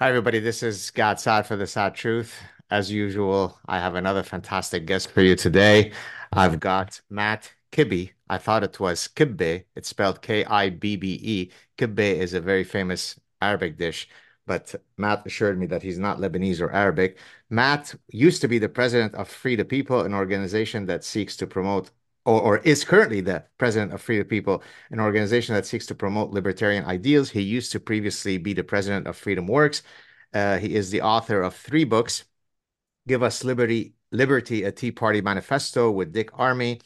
Hi, everybody. This is Gad Saad for the Saad Truth. As usual, I have another fantastic guest for you today. I've got Matt Kibbe. I thought it was Kibbe. It's spelled K-I-B-B-E. Kibbe is a very famous Arabic dish, but Matt assured me that he's not Lebanese or Arabic. Matt used to be the president of Free the People, an organization that seeks to promote or, or, is currently the president of Free the People, an organization that seeks to promote libertarian ideals. He used to previously be the president of Freedom Works. Uh, he is the author of three books Give Us Liberty, Liberty, a Tea Party Manifesto with Dick Armey,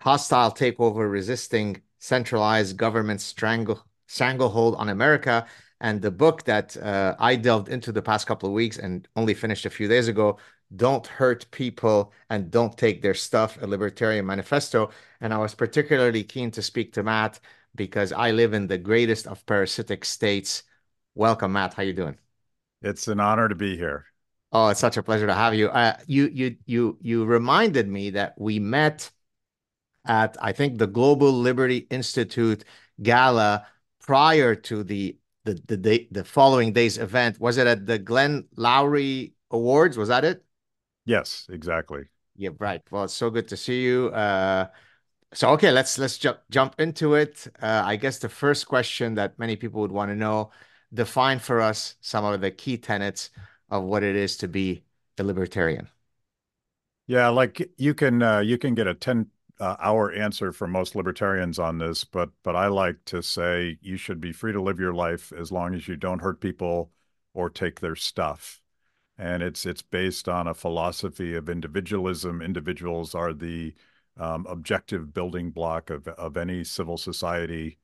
Hostile Takeover Resisting Centralized Government Strangle, Stranglehold on America, and the book that uh, I delved into the past couple of weeks and only finished a few days ago, don't hurt people and don't take their stuff, a libertarian manifesto. And I was particularly keen to speak to Matt because I live in the greatest of parasitic states. Welcome, Matt. How you doing? It's an honor to be here. Oh, it's such a pleasure to have you. Uh, you you you you reminded me that we met at I think the Global Liberty Institute gala prior to the the the day, the following day's event. Was it at the Glenn Lowry Awards? Was that it? Yes, exactly. Yeah, right. Well, it's so good to see you. Uh, so okay, let's let's jump jump into it. Uh, I guess the first question that many people would want to know, define for us some of the key tenets of what it is to be a libertarian. Yeah, like you can uh, you can get a 10 uh, hour answer from most libertarians on this, but but I like to say you should be free to live your life as long as you don't hurt people or take their stuff and it's it's based on a philosophy of individualism. Individuals are the um, objective building block of of any civil society,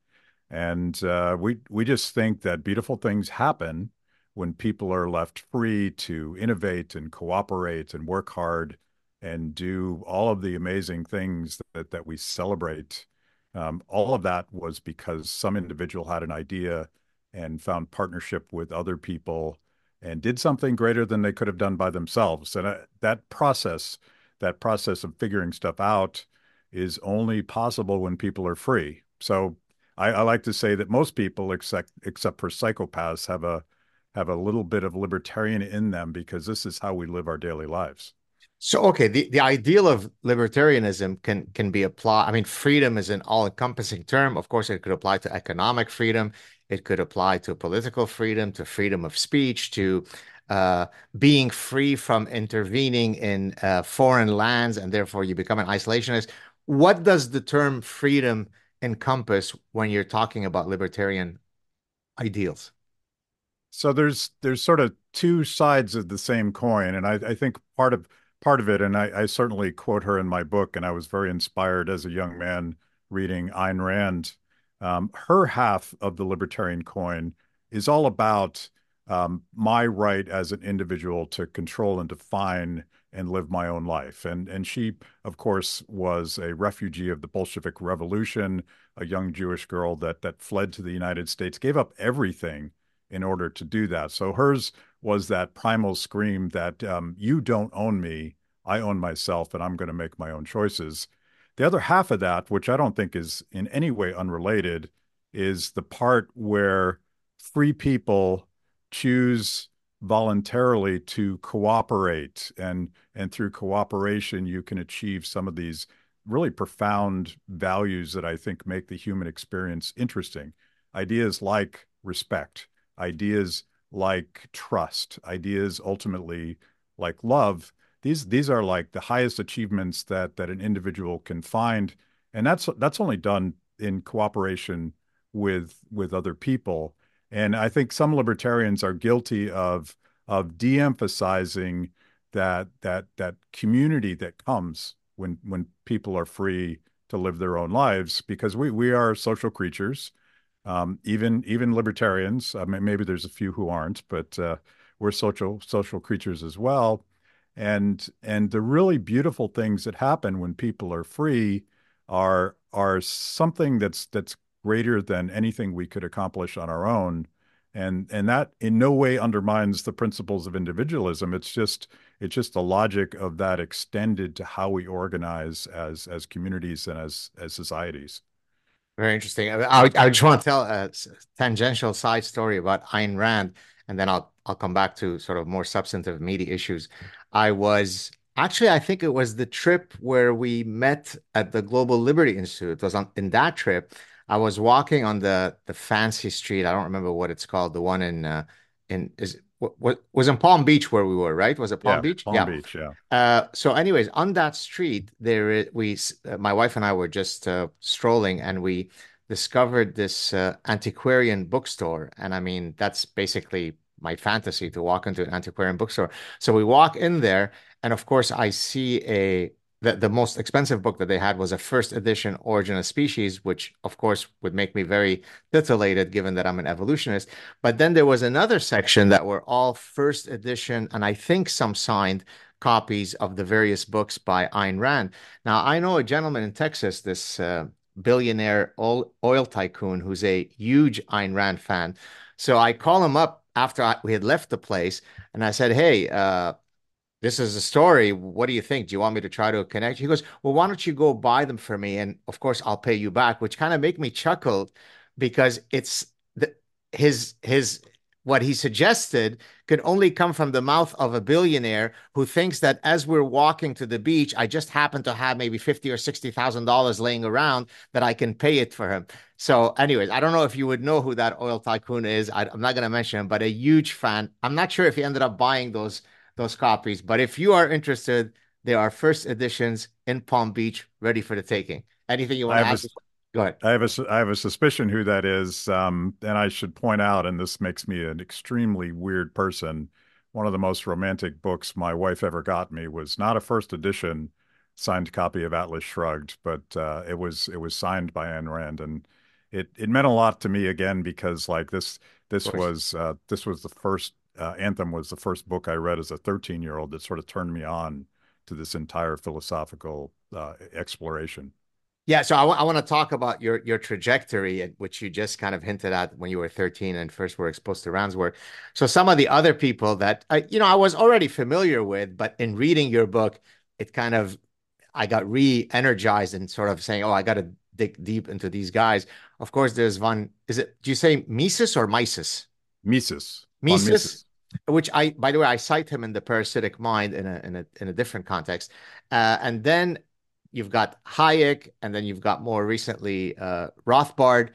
and uh, we we just think that beautiful things happen when people are left free to innovate and cooperate and work hard and do all of the amazing things that that we celebrate. Um, all of that was because some individual had an idea and found partnership with other people and did something greater than they could have done by themselves. And uh, that process, that process of figuring stuff out, is only possible when people are free. So I, I like to say that most people, except except for psychopaths, have a have a little bit of libertarian in them because this is how we live our daily lives. So okay, the, the ideal of libertarianism can can be applied. I mean, freedom is an all-encompassing term. Of course, it could apply to economic freedom. It could apply to political freedom, to freedom of speech, to uh, being free from intervening in uh, foreign lands, and therefore you become an isolationist. What does the term freedom encompass when you're talking about libertarian ideals? So there's there's sort of two sides of the same coin, and I, I think part of part of it, and I, I certainly quote her in my book, and I was very inspired as a young man reading Ayn Rand um, her half of the libertarian coin is all about um, my right as an individual to control and define and live my own life. And and she, of course, was a refugee of the Bolshevik Revolution, a young Jewish girl that that fled to the United States, gave up everything in order to do that. So hers was that primal scream that um, you don't own me, I own myself, and I'm going to make my own choices. The other half of that, which I don't think is in any way unrelated, is the part where free people choose voluntarily to cooperate and and through cooperation you can achieve some of these really profound values that I think make the human experience interesting. Ideas like respect, ideas like trust, ideas ultimately like love these these are like the highest achievements that that an individual can find and that's that's only done in cooperation with with other people. And i think some libertarians are guilty of of de-emphasizing that that that community that comes when when people are free to live their own lives because we we are social creatures. Um, even even libertarians I mean, maybe there's a few who aren't but uh, we're social social creatures as well and and the really beautiful things that happen when people are free are are something that's that's greater than anything we could accomplish on our own. And and that in no way undermines the principles of individualism. It's just it's just the logic of that extended to how we organize as as communities and as as societies Very interesting. I, I, just want to tell a tangential side story about Ayn Rand, and then I'll I'll come back to sort of more substantive, media issues. I was actually, I think it was the trip where we met at the Global Liberty Institute. It was on in that trip. I was walking on the the fancy street. I don't remember what it's called. The one in uh, in is what, what was in Palm Beach where we were, right? Was it Palm Yeah, Beach? Palm Yeah. Beach. Yeah. Uh, so, anyways, on that street, there we, uh, my wife and I were just uh, strolling, and we discovered this uh, antiquarian bookstore. And I mean, that's basically my fantasy to walk into an antiquarian bookstore. So we walk in there, and of course, I see a the, the most expensive book that they had was a first edition Origin of Species, which of course would make me very titillated given that I'm an evolutionist. But then there was another section that were all first edition, and I think some signed copies of the various books by Ayn Rand. Now, I know a gentleman in Texas, this uh, billionaire oil, oil tycoon, who's a huge Ayn Rand fan. So I call him up after I, we had left the place, and I said, "Hey, uh, this is a story. What do you think? Do you want me to try to connect? He goes, Well, why don't you go buy them for me? And of course, I'll pay you back, which kind of make me chuckle because it's the, his his what he suggested could only come from the mouth of a billionaire who thinks that as we're walking to the beach, I just happen to have maybe fifty or sixty thousand dollars laying around that I can pay it for him. So, anyways, I don't know if you would know who that oil tycoon is. I, I'm not going to mention him, but a huge fan. I'm not sure if he ended up buying those those copies. But if you are interested, there are first editions in Palm Beach ready for the taking. Anything you want to have a? Go ahead. I have a, I have a suspicion who that is. Um, and I should point out, and this makes me an extremely weird person. One of the most romantic books my wife ever got me was not a first edition signed copy of Atlas Shrugged, but uh, it was it was signed by Ayn Rand, and it it meant a lot to me again because like this this was uh, this was the first uh, Anthem was the first book I read as a 13 year old that sort of turned me on to this entire philosophical uh, exploration. Yeah, so I, I want to talk about your your trajectory, which you just kind of hinted at when you were 13 and first were exposed to Rand's work. So some of the other people that I, you know, I was already familiar with, but in reading your book, it kind of I got re-energized and sort of saying, "Oh, I got to dig deep into these guys." Of course, there's one. Is it? Do you say Mises or Mises? Mises, Mises, Mises. which I, by the way, I cite him in the Parasitic Mind in a in a in a different context, uh, and then you've got Hayek, and then you've got more recently uh, Rothbard.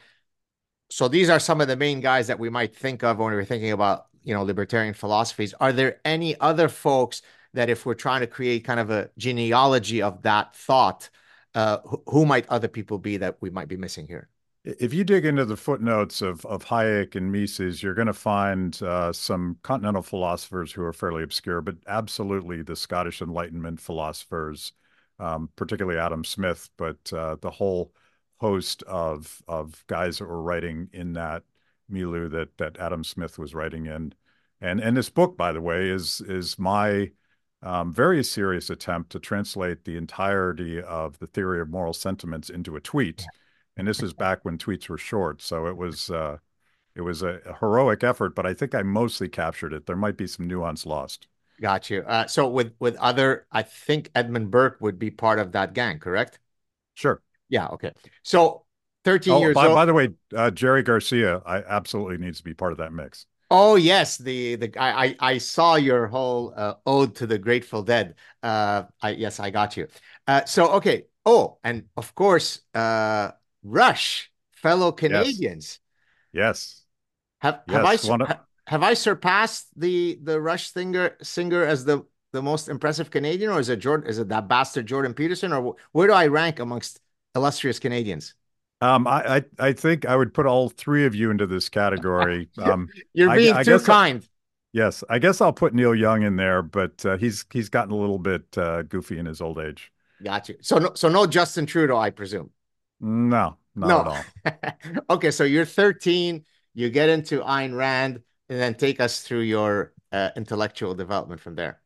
So these are some of the main guys that we might think of when we're thinking about you know libertarian philosophies. Are there any other folks that, if we're trying to create kind of a genealogy of that thought, uh, who, who might other people be that we might be missing here? If you dig into the footnotes of, of Hayek and Mises, you're going to find uh, some continental philosophers who are fairly obscure, but absolutely the Scottish Enlightenment philosophers, um, particularly Adam Smith, but uh, the whole host of of guys that were writing in that milieu that that Adam Smith was writing in. And and this book, by the way, is is my um, very serious attempt to translate the entirety of the theory of moral sentiments into a tweet and this is back when tweets were short, so it was uh, it was a, heroic effort, but I think I mostly captured it. There might be some nuance lost. Got you. Uh, so with with other, I think Edmund Burke would be part of that gang, correct? Sure. Yeah. Okay. So 13 Oh, years by old. by the way, uh, Jerry Garcia, I absolutely needs to be part of that mix. Oh yes, the the I I, I saw your whole uh, ode to the Grateful Dead. Uh, I yes, I got you. Uh, so okay. Oh, and of course, uh, Rush, fellow Canadians. yes, Have have I yes. sur- One of have I surpassed the the Rush singer singer as the the most impressive Canadian, or is it Jordan? Is it that bastard Jordan Peterson, or where do I rank amongst illustrious Canadians? um, I, I I think I would put all three of you into this category. Um, You're I, being I too guess uh, kind. yes, I guess I'll put Neil Young in there, but uh, he's he's gotten a little bit uh, goofy in his old age. Got you. So no, so no Justin Trudeau, I presume. No, not at No. all. Okay, so you're 13, you get into Ayn Rand, and then take us through your uh, intellectual development from there.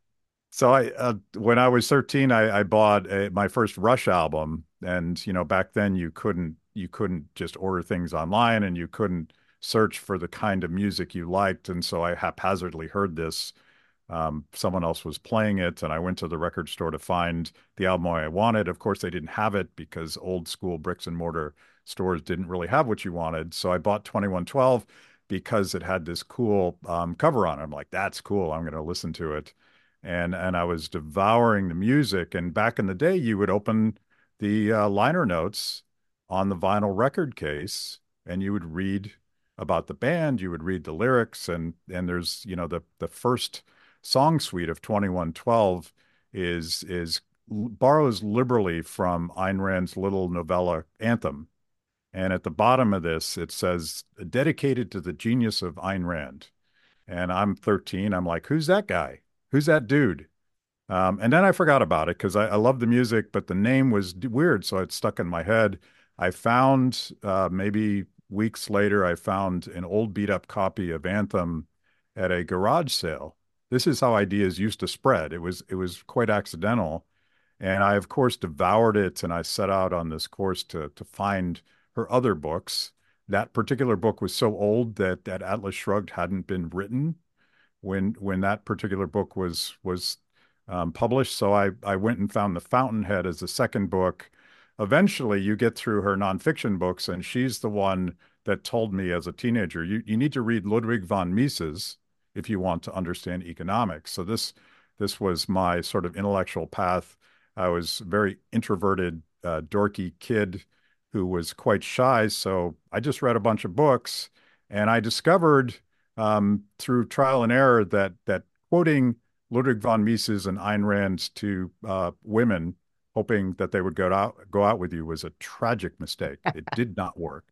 So I, uh, when I was 13, I, I bought a, my first Rush album, and you know, back then you couldn't you couldn't just order things online, and you couldn't search for the kind of music you liked, and so I haphazardly heard this. Um, someone else was playing it, and I went to the record store to find the album I wanted. Of course, they didn't have it because old school bricks and mortar stores didn't really have what you wanted. So I bought 2112 because it had this cool um, cover on it. I'm like, that's cool. I'm going to listen to it. And and I was devouring the music. And back in the day, you would open the uh, liner notes on the vinyl record case and you would read about the band, you would read the lyrics, and and there's you know the the first song suite of 2112 is is borrows liberally from Ayn Rand's little novella Anthem. And at the bottom of this, it says, dedicated to the genius of Ayn Rand. And I'm 13. I'm like, who's that guy? Who's that dude? Um, and then I forgot about it because I, I love the music, but the name was weird. So it stuck in my head. I found uh, maybe weeks later, I found an old beat up copy of Anthem at a garage sale. This is how ideas used to spread. It was it was quite accidental. And I, of course, devoured it and I set out on this course to to find her other books. That particular book was so old that that Atlas Shrugged hadn't been written when when that particular book was was um, published. So I I went and found The Fountainhead as the second book. Eventually, you get through her nonfiction books, and she's the one that told me as a teenager, you you need to read Ludwig von Mises if you want to understand economics. So this this was my sort of intellectual path. I was a very introverted, uh, dorky kid who was quite shy. So I just read a bunch of books, and I discovered um, through trial and error that that quoting Ludwig von Mises and Ayn Rand to uh, women, hoping that they would go out go out with you, was a tragic mistake. It did not work.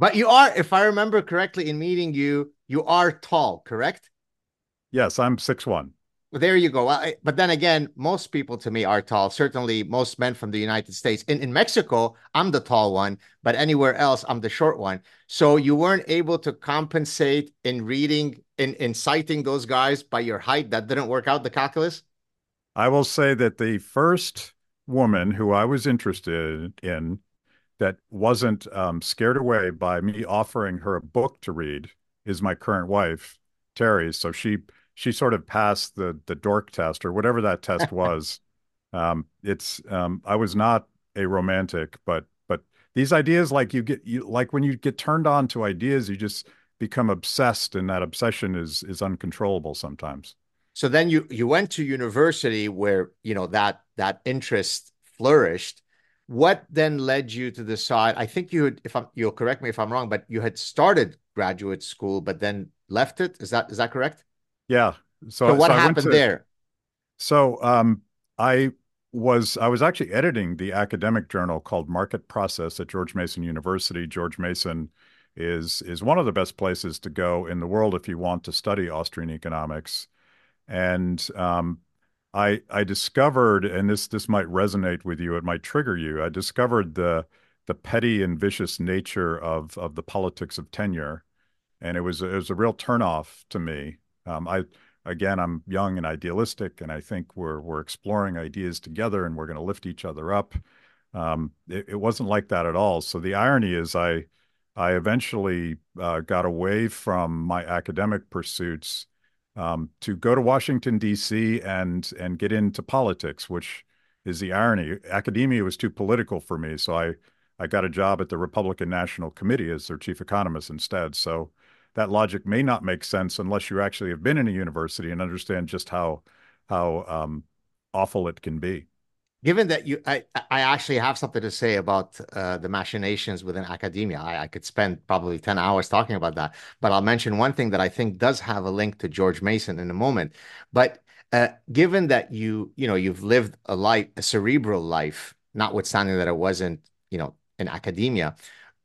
But you are, if I remember correctly, in meeting you, you are tall, correct? Yes, I'm six one. Well, there you go. I, but then again, most people to me are tall. Certainly, most men from the United States. In in Mexico, I'm the tall one, but anywhere else, I'm the short one. So you weren't able to compensate in reading, in in citing those guys by your height. That didn't work out the calculus. I will say that the first woman who I was interested in that wasn't um, scared away by me offering her a book to read is my current wife, Terry. So she she sort of passed the the dork test or whatever that test was. um, it's um, I was not a romantic, but but these ideas, like you get you like when you get turned on to ideas, you just become obsessed, and that obsession is is uncontrollable sometimes. So then you you went to university where you know that that interest flourished. What then led you to decide? I think you had, if I'm, you'll correct me if I'm wrong, but you had started graduate school, but then left it. Is that is that correct? Yeah. So, so what so happened to, there? So um, I was I was actually editing the academic journal called Market Process at George Mason University. George Mason is is one of the best places to go in the world if you want to study Austrian economics. And um, I I discovered, and this this might resonate with you, it might trigger you. I discovered the the petty and vicious nature of of the politics of tenure, and it was it was a real turnoff to me. Um, I again, I'm young and idealistic, and I think we're we're exploring ideas together, and we're going to lift each other up. Um, it, it, wasn't like that at all. So the irony is, I I eventually uh, got away from my academic pursuits um, to go to Washington D.C. and and get into politics, which is the irony. Academia was too political for me, so I I got a job at the Republican National Committee as their chief economist instead. So that logic may not make sense unless you actually have been in a university and understand just how how um, awful it can be. Given that you, I, I actually have something to say about uh, the machinations within academia. I, I could spend probably ten hours talking about that, but I'll mention one thing that I think does have a link to George Mason in a moment. But uh, given that you, you know, you've lived a life, a cerebral life, notwithstanding that it wasn't, you know, in academia,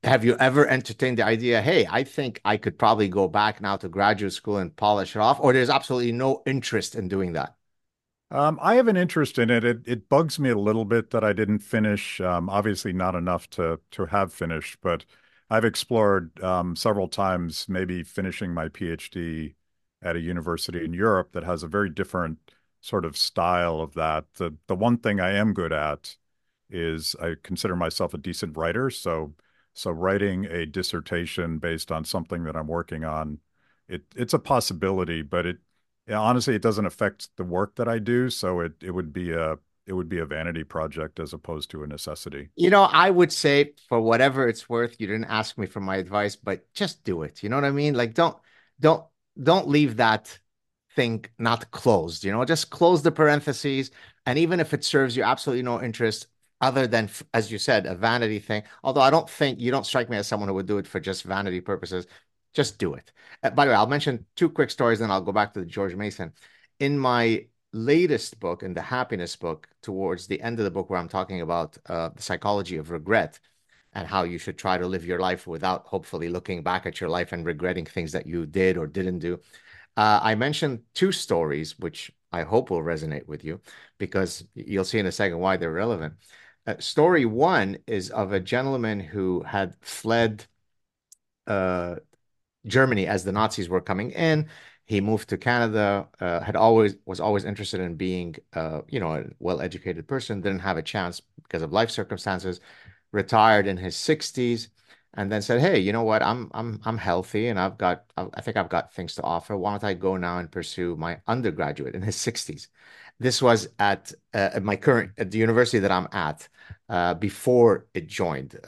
have you ever entertained the idea, hey, I think I could probably go back now to graduate school and polish it off, or there's absolutely no interest in doing that? Um, I have an interest in it. It it bugs me a little bit that I didn't finish. Um, obviously, not enough to to have finished, but I've explored um, several times maybe finishing my PhD at a university in Europe that has a very different sort of style of that. The the one thing I am good at is I consider myself a decent writer, so so writing a dissertation based on something that I'm working on, it it's a possibility, but it honestly it doesn't affect the work that I do. So it it would be a it would be a vanity project as opposed to a necessity. You know, I would say for whatever it's worth, you didn't ask me for my advice, but just do it. You know what I mean? Like don't don't don't leave that thing not closed, you know, just close the parentheses. And even if it serves you absolutely no interest other than, as you said, a vanity thing, although I don't think you don't strike me as someone who would do it for just vanity purposes, just do it. Uh, by the way, I'll mention two quick stories, then I'll go back to the George Mason. In my latest book, in the happiness book, towards the end of the book, where I'm talking about uh, the psychology of regret and how you should try to live your life without hopefully looking back at your life and regretting things that you did or didn't do. Uh, I mentioned two stories, which I hope will resonate with you because you'll see in a second why they're relevant. Uh, story one is of a gentleman who had fled uh, Germany as the Nazis were coming in. He moved to Canada, uh, had always was always interested in being, uh, you know, a well-educated person. Didn't have a chance because of life circumstances. Retired in his 60s, and then said, "Hey, you know what? I'm I'm I'm healthy, and I've got I think I've got things to offer. Why don't I go now and pursue my undergraduate in his 60s?" This was at, uh, my current at the university that I'm at uh, before it joined.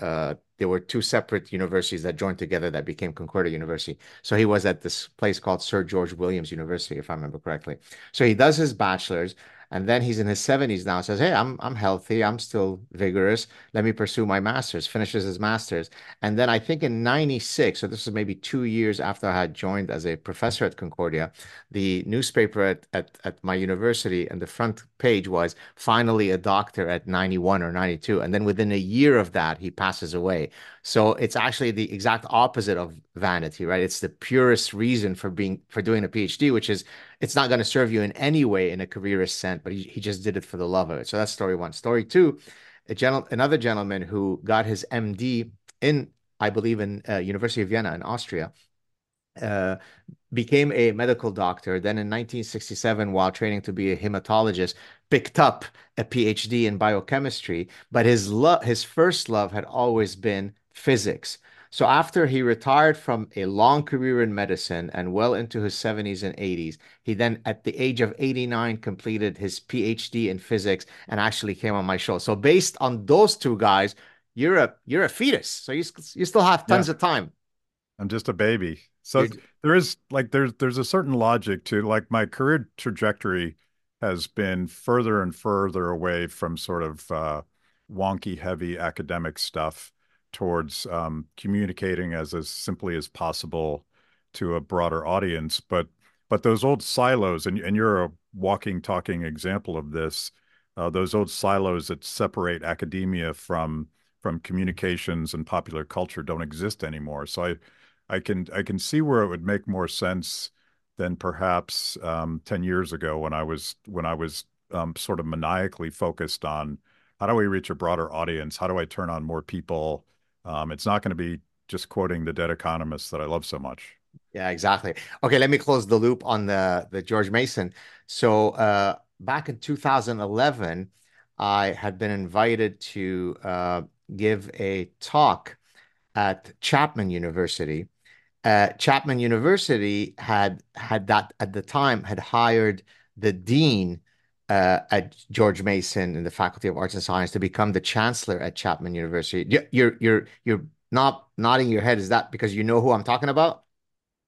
There were two separate universities that joined together that became Concordia University. So he was at this place called Sir George Williams University, if I remember correctly. So he does his bachelor's, and then he's in his 70s now. Says, "Hey, I'm I'm healthy. I'm still vigorous. Let me pursue my master's." Finishes his master's, and then I think in '96, so this is maybe two years after I had joined as a professor at Concordia, the newspaper at at, at my university and the front page was finally a doctor at 91 or 92, and then within a year of that, he passes away. So it's actually the exact opposite of vanity, right? It's the purest reason for being for doing a PhD, which is it's not going to serve you in any way in a careerist sense, but he, he just did it for the love of it. So that's story one. Story two, a gentle, another gentleman who got his MD in, I believe, in uh, University of Vienna in Austria, uh, became a medical doctor. Then in 1967, while training to be a hematologist, picked up a PhD in biochemistry. But his love, his first love, had always been physics. So after he retired from a long career in medicine and well into his 70s and 80s, he then at the age of 89 completed his PhD in physics and actually came on my show. So based on those two guys, you're a you're a fetus. So you you still have tons Yeah, of time. I'm just a baby. So You're, there is like there's there's a certain logic to like my career trajectory has been further and further away from sort of uh, wonky, heavy academic stuff towards um, communicating as as simply as possible to a broader audience. But but those old silos, and and you're a walking, talking example of this. Uh, those old silos that separate academia from from communications and popular culture don't exist anymore. So I I can I can see where it would make more sense than perhaps um, 10 years ago when I was when I was um, sort of maniacally focused on how do we reach a broader audience? How do I turn on more people? Um, it's not going to be just quoting the dead economists that I love so much. yeah, exactly. Okay, let me close the loop on the the George Mason. So uh, back in 2011, I had been invited to uh, give a talk at Chapman University uh, Chapman University had had that at the time had hired the dean at George Mason in the Faculty of Arts and Science to become the chancellor at Chapman University. You- You're you're you're not nodding your head. Is that because you know who I'm talking about?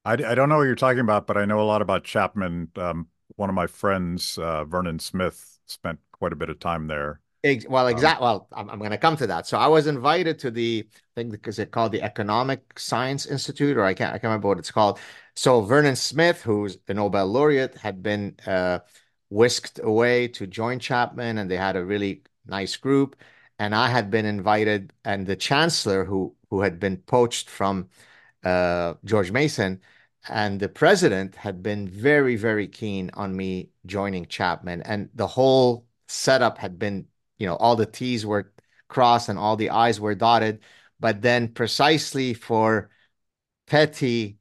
I, I don't know what you're talking about, but I know a lot about Chapman. Um, one of my friends, uh, Vernon Smith, spent quite a bit of time there. Ex well, Um. Well, I'm, I'm going to come to that. So I was invited to the thing because it called the Economic Science Institute, or I can't I can't remember what it's called. So Vernon Smith, who's a Nobel laureate, had been uh, whisked away to join Chapman, and they had a really nice group. And I had been invited, and the chancellor, who who had been poached from uh, George Mason, and the president had been very, very keen on me joining Chapman, and the whole setup had been you know, all the T's were crossed and all the I's were dotted. But then, precisely for petty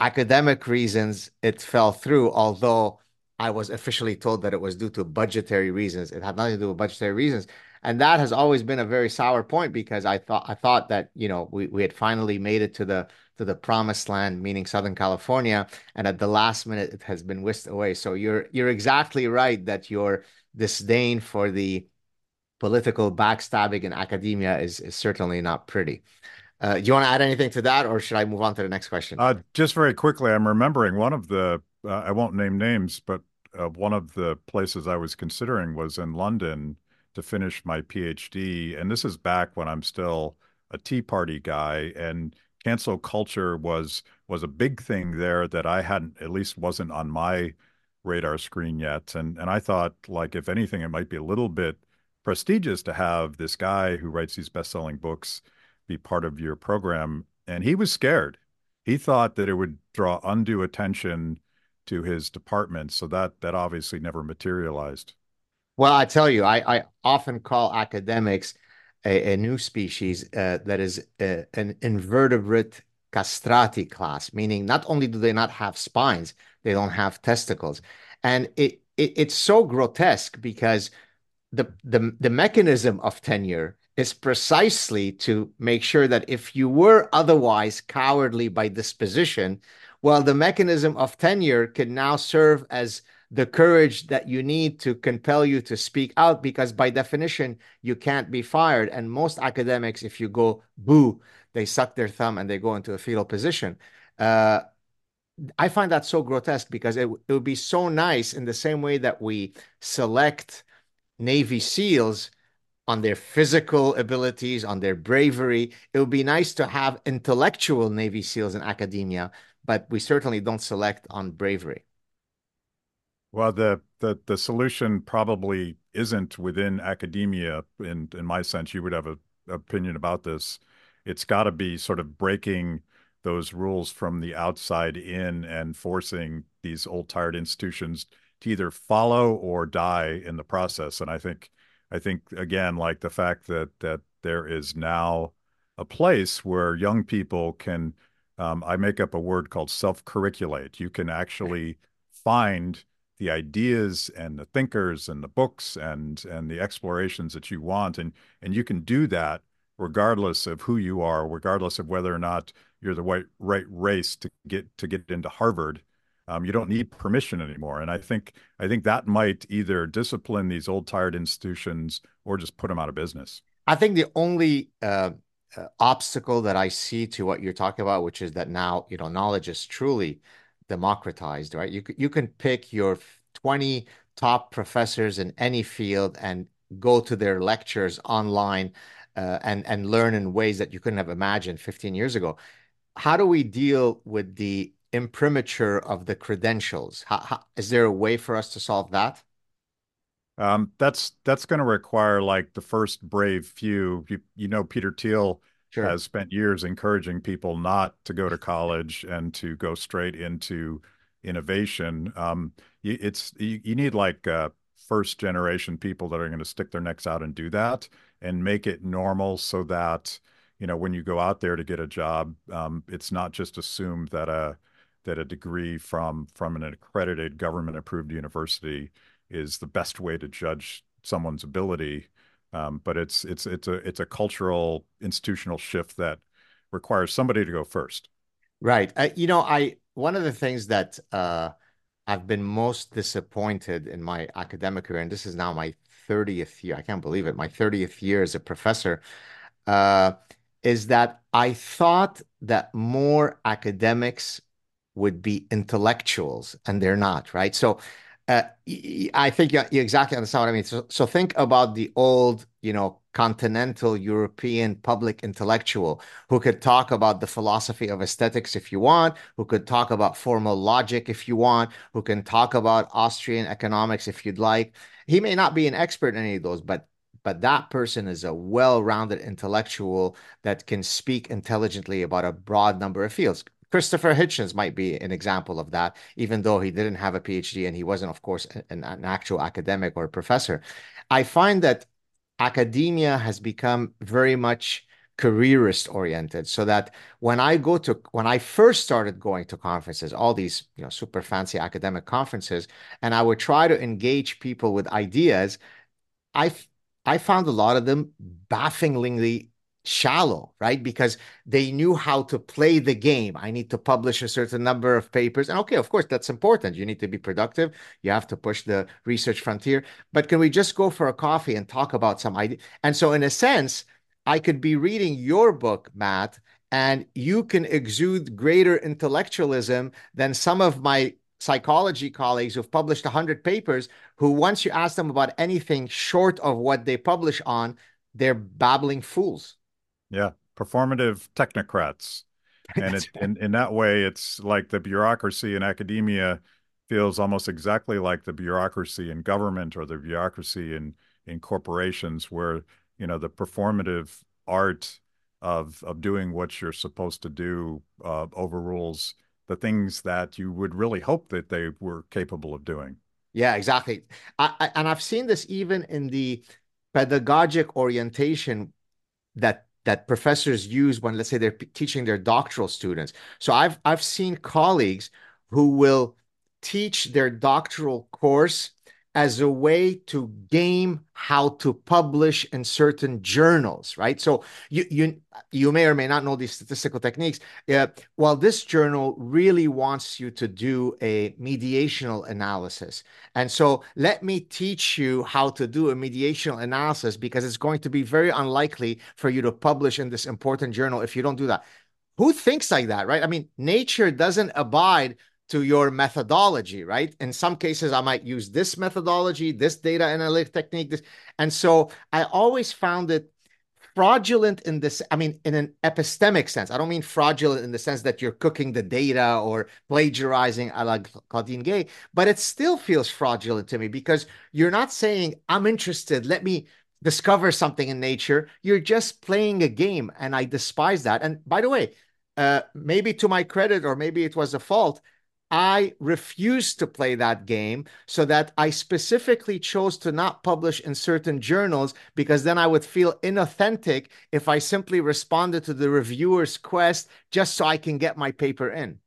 academic reasons, it fell through, although I was officially told that it was due to budgetary reasons. It had nothing to do with budgetary reasons. And that has always been a very sour point because I thought I thought that, you know, we, we had finally made it to the to the promised land, meaning Southern California, and at the last minute it has been whisked away. So you're you're exactly right that your disdain for the political backstabbing in academia is, is certainly not pretty. Uh, do you want to add anything to that, or should I move on to the next question? Uh, just very quickly, I'm remembering one of the, uh, I won't name names, but uh, one of the places I was considering was in London to finish my PhD. And this is back when I'm still a Tea Party guy, and cancel culture was was a big thing there that I hadn't, at least wasn't on my radar screen yet. And and I thought, like, if anything, it might be a little bit prestigious to have this guy who writes these best-selling books be part of your program. And he was scared. He thought that it would draw undue attention to his department. So that that obviously never materialized. Well, I tell you, I, I often call academics a, a new species uh, that is a, uh, an invertebrate castrati class, meaning not only do they not have spines, they don't have testicles. And it, it it's so grotesque because the, the the mechanism of tenure is precisely to make sure that if you were otherwise cowardly by disposition, well, the mechanism of tenure can now serve as the courage that you need to compel you to speak out because by definition you can't be fired. And most academics if you go boo they suck their thumb and they go into a fetal position. Uh, i find that so grotesque because it, it would be so nice in the same way that we select navy seals on their physical abilities on their bravery. It would be nice to have intellectual navy seals in academia but we certainly don't select on bravery well, the the the solution probably isn't within academia. In in my sense, you would have a opinion about this. It's got to be sort of breaking those rules from the outside in and forcing these old tired institutions to either follow or die in the process. And I think I think again, like the fact that that there is now a place where young people can um, I make up a word called self-curriculate. You can actually find the ideas and the thinkers and the books and and the explorations that you want and and you can do that regardless of who you are regardless of whether or not you're the right right race to get to get into Harvard um, you don't need permission anymore and I think I think that might either discipline these old tired institutions or just put them out of business I think the only uh, uh, obstacle that I see to what you're talking about which is that now you know knowledge is truly democratized, right? You you can pick your 20 top professors in any field and go to their lectures online uh, and and learn in ways that you couldn't have imagined 15 years ago. How do we deal with the imprimatur of the credentials? How, how, is there a way for us to solve that? Um, that's that's going to require like the first brave few. You, you know, Peter Thiel sure. has spent years encouraging people not to go to college and to go straight into innovation. Um, it's you, you, need like uh, first generation people that are going to stick their necks out and do that and make it normal so that you know when you go out there to get a job, um, it's not just assumed that a that a degree from from an accredited government approved university is the best way to judge someone's ability um, but it's it's it's a it's a cultural institutional shift that requires somebody to go first. Right. Uh, you know, I one of the things that uh, I've been most disappointed in my academic career, and this is now my 30th year. I can't believe it. My 30th year as a professor, uh, is that I thought that more academics would be intellectuals, and they're not. Right. So uh, I think you, you, exactly understand what I mean. So, so think about the old, you know, continental European public intellectual who could talk about the philosophy of aesthetics if you want, who could talk about formal logic if you want, who can talk about Austrian economics if you'd like. He may not be an expert in any of those, but but that person is a well-rounded intellectual that can speak intelligently about a broad number of fields. Christopher Hitchens might be an example of that, even though he didn't have a PhD and he wasn't, of course, an, an actual academic or a professor. I find that academia has become very much careerist oriented so that when I go to when I first started going to conferences, all these you know super fancy academic conferences, and I would try to engage people with ideas, I I found a lot of them bafflingly shallow, right? Because they knew how to play the game. I need to publish a certain number of papers. And okay, of course, that's important. You need to be productive. You have to push the research frontier. But can we just go for a coffee and talk about some idea? And so, in a sense, I could be reading your book, Matt, and you can exude greater intellectualism than some of my psychology colleagues who've published 100 papers who once you ask them about anything short of what they publish on they're babbling fools yeah, performative technocrats. And it in, in that way, it's like the bureaucracy in academia feels almost exactly like the bureaucracy in government or the bureaucracy in in corporations where, you know, the performative art of of doing what you're supposed to do uh, overrules the things that you would really hope that they were capable of doing. Yeah, exactly. I, I, and I've seen this even in the pedagogic orientation that that professors use when let's say they're teaching their doctoral students. So I've I've seen colleagues who will teach their doctoral course as a way to game how to publish in certain journals, right? So you you you may or may not know these statistical techniques. Uh, well, this journal really wants you to do a mediational analysis, and so let me teach you how to do a mediational analysis because it's going to be very unlikely for you to publish in this important journal if you don't do that. Who thinks like that, right? I mean, nature doesn't abide to your methodology, right? In some cases, I might use this methodology, this data analytic technique, this, and so I always found it fraudulent in this. I mean, in an epistemic sense. I don't mean fraudulent in the sense that you're cooking the data or plagiarizing, a la Claudine Gay, but it still feels fraudulent to me because you're not saying I'm interested. Let me discover something in nature. You're just playing a game, and I despise that. And by the way. Uh, maybe to my credit, or maybe it was a fault. I refused to play that game so that I specifically chose to not publish in certain journals because then I would feel inauthentic if I simply responded to the reviewer's quest just so I can get my paper in.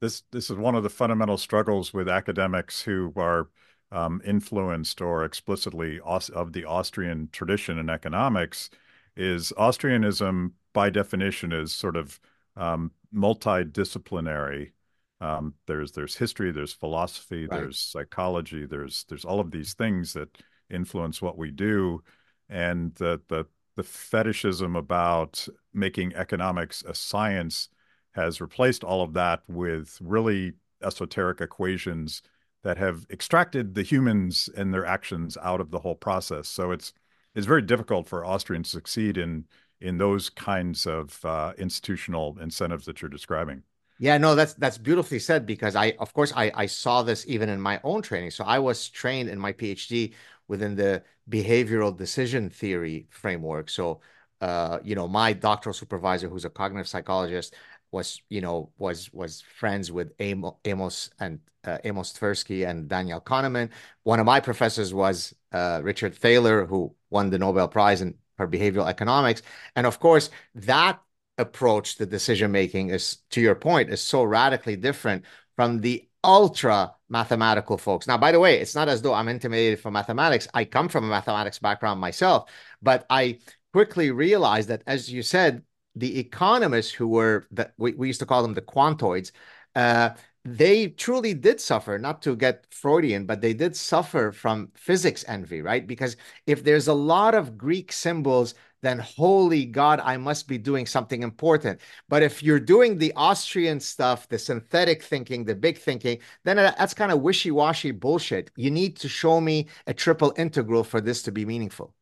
This this is one of the fundamental struggles with academics who are um, influenced or explicitly of the Austrian tradition in economics is Austrianism by definition is sort of um, multidisciplinary um, there's there's history, there's philosophy, right. there's psychology, there's there's all of these things that influence what we do, and the the the fetishism about making economics a science has replaced all of that with really esoteric equations that have extracted the humans and their actions out of the whole process. So it's it's very difficult for Austrians to succeed in in those kinds of uh, institutional incentives that you're describing. Yeah, no, that's that's beautifully said because I, of course, I I saw this even in my own training. So I was trained in my PhD within the behavioral decision theory framework. So, uh, you know, my doctoral supervisor, who's a cognitive psychologist, was you know was was friends with Amos and uh, Amos Tversky and Daniel Kahneman. One of my professors was uh, Richard Thaler, who won the Nobel Prize in for behavioral economics, and of course that approach to decision making is, to your point, is so radically different from the ultra mathematical folks. Now, by the way, it's not as though I'm intimidated from mathematics. I come from a mathematics background myself, but I quickly realized that, as you said, the economists who were that we, we used to call them the quantoids, uh, they truly did suffer, not to get Freudian, but they did suffer from physics envy, right? Because if there's a lot of Greek symbols then holy God, I must be doing something important. But if you're doing the Austrian stuff, the synthetic thinking, the big thinking, then that's kind of wishy washy bullshit. You need to show me a triple integral for this to be meaningful.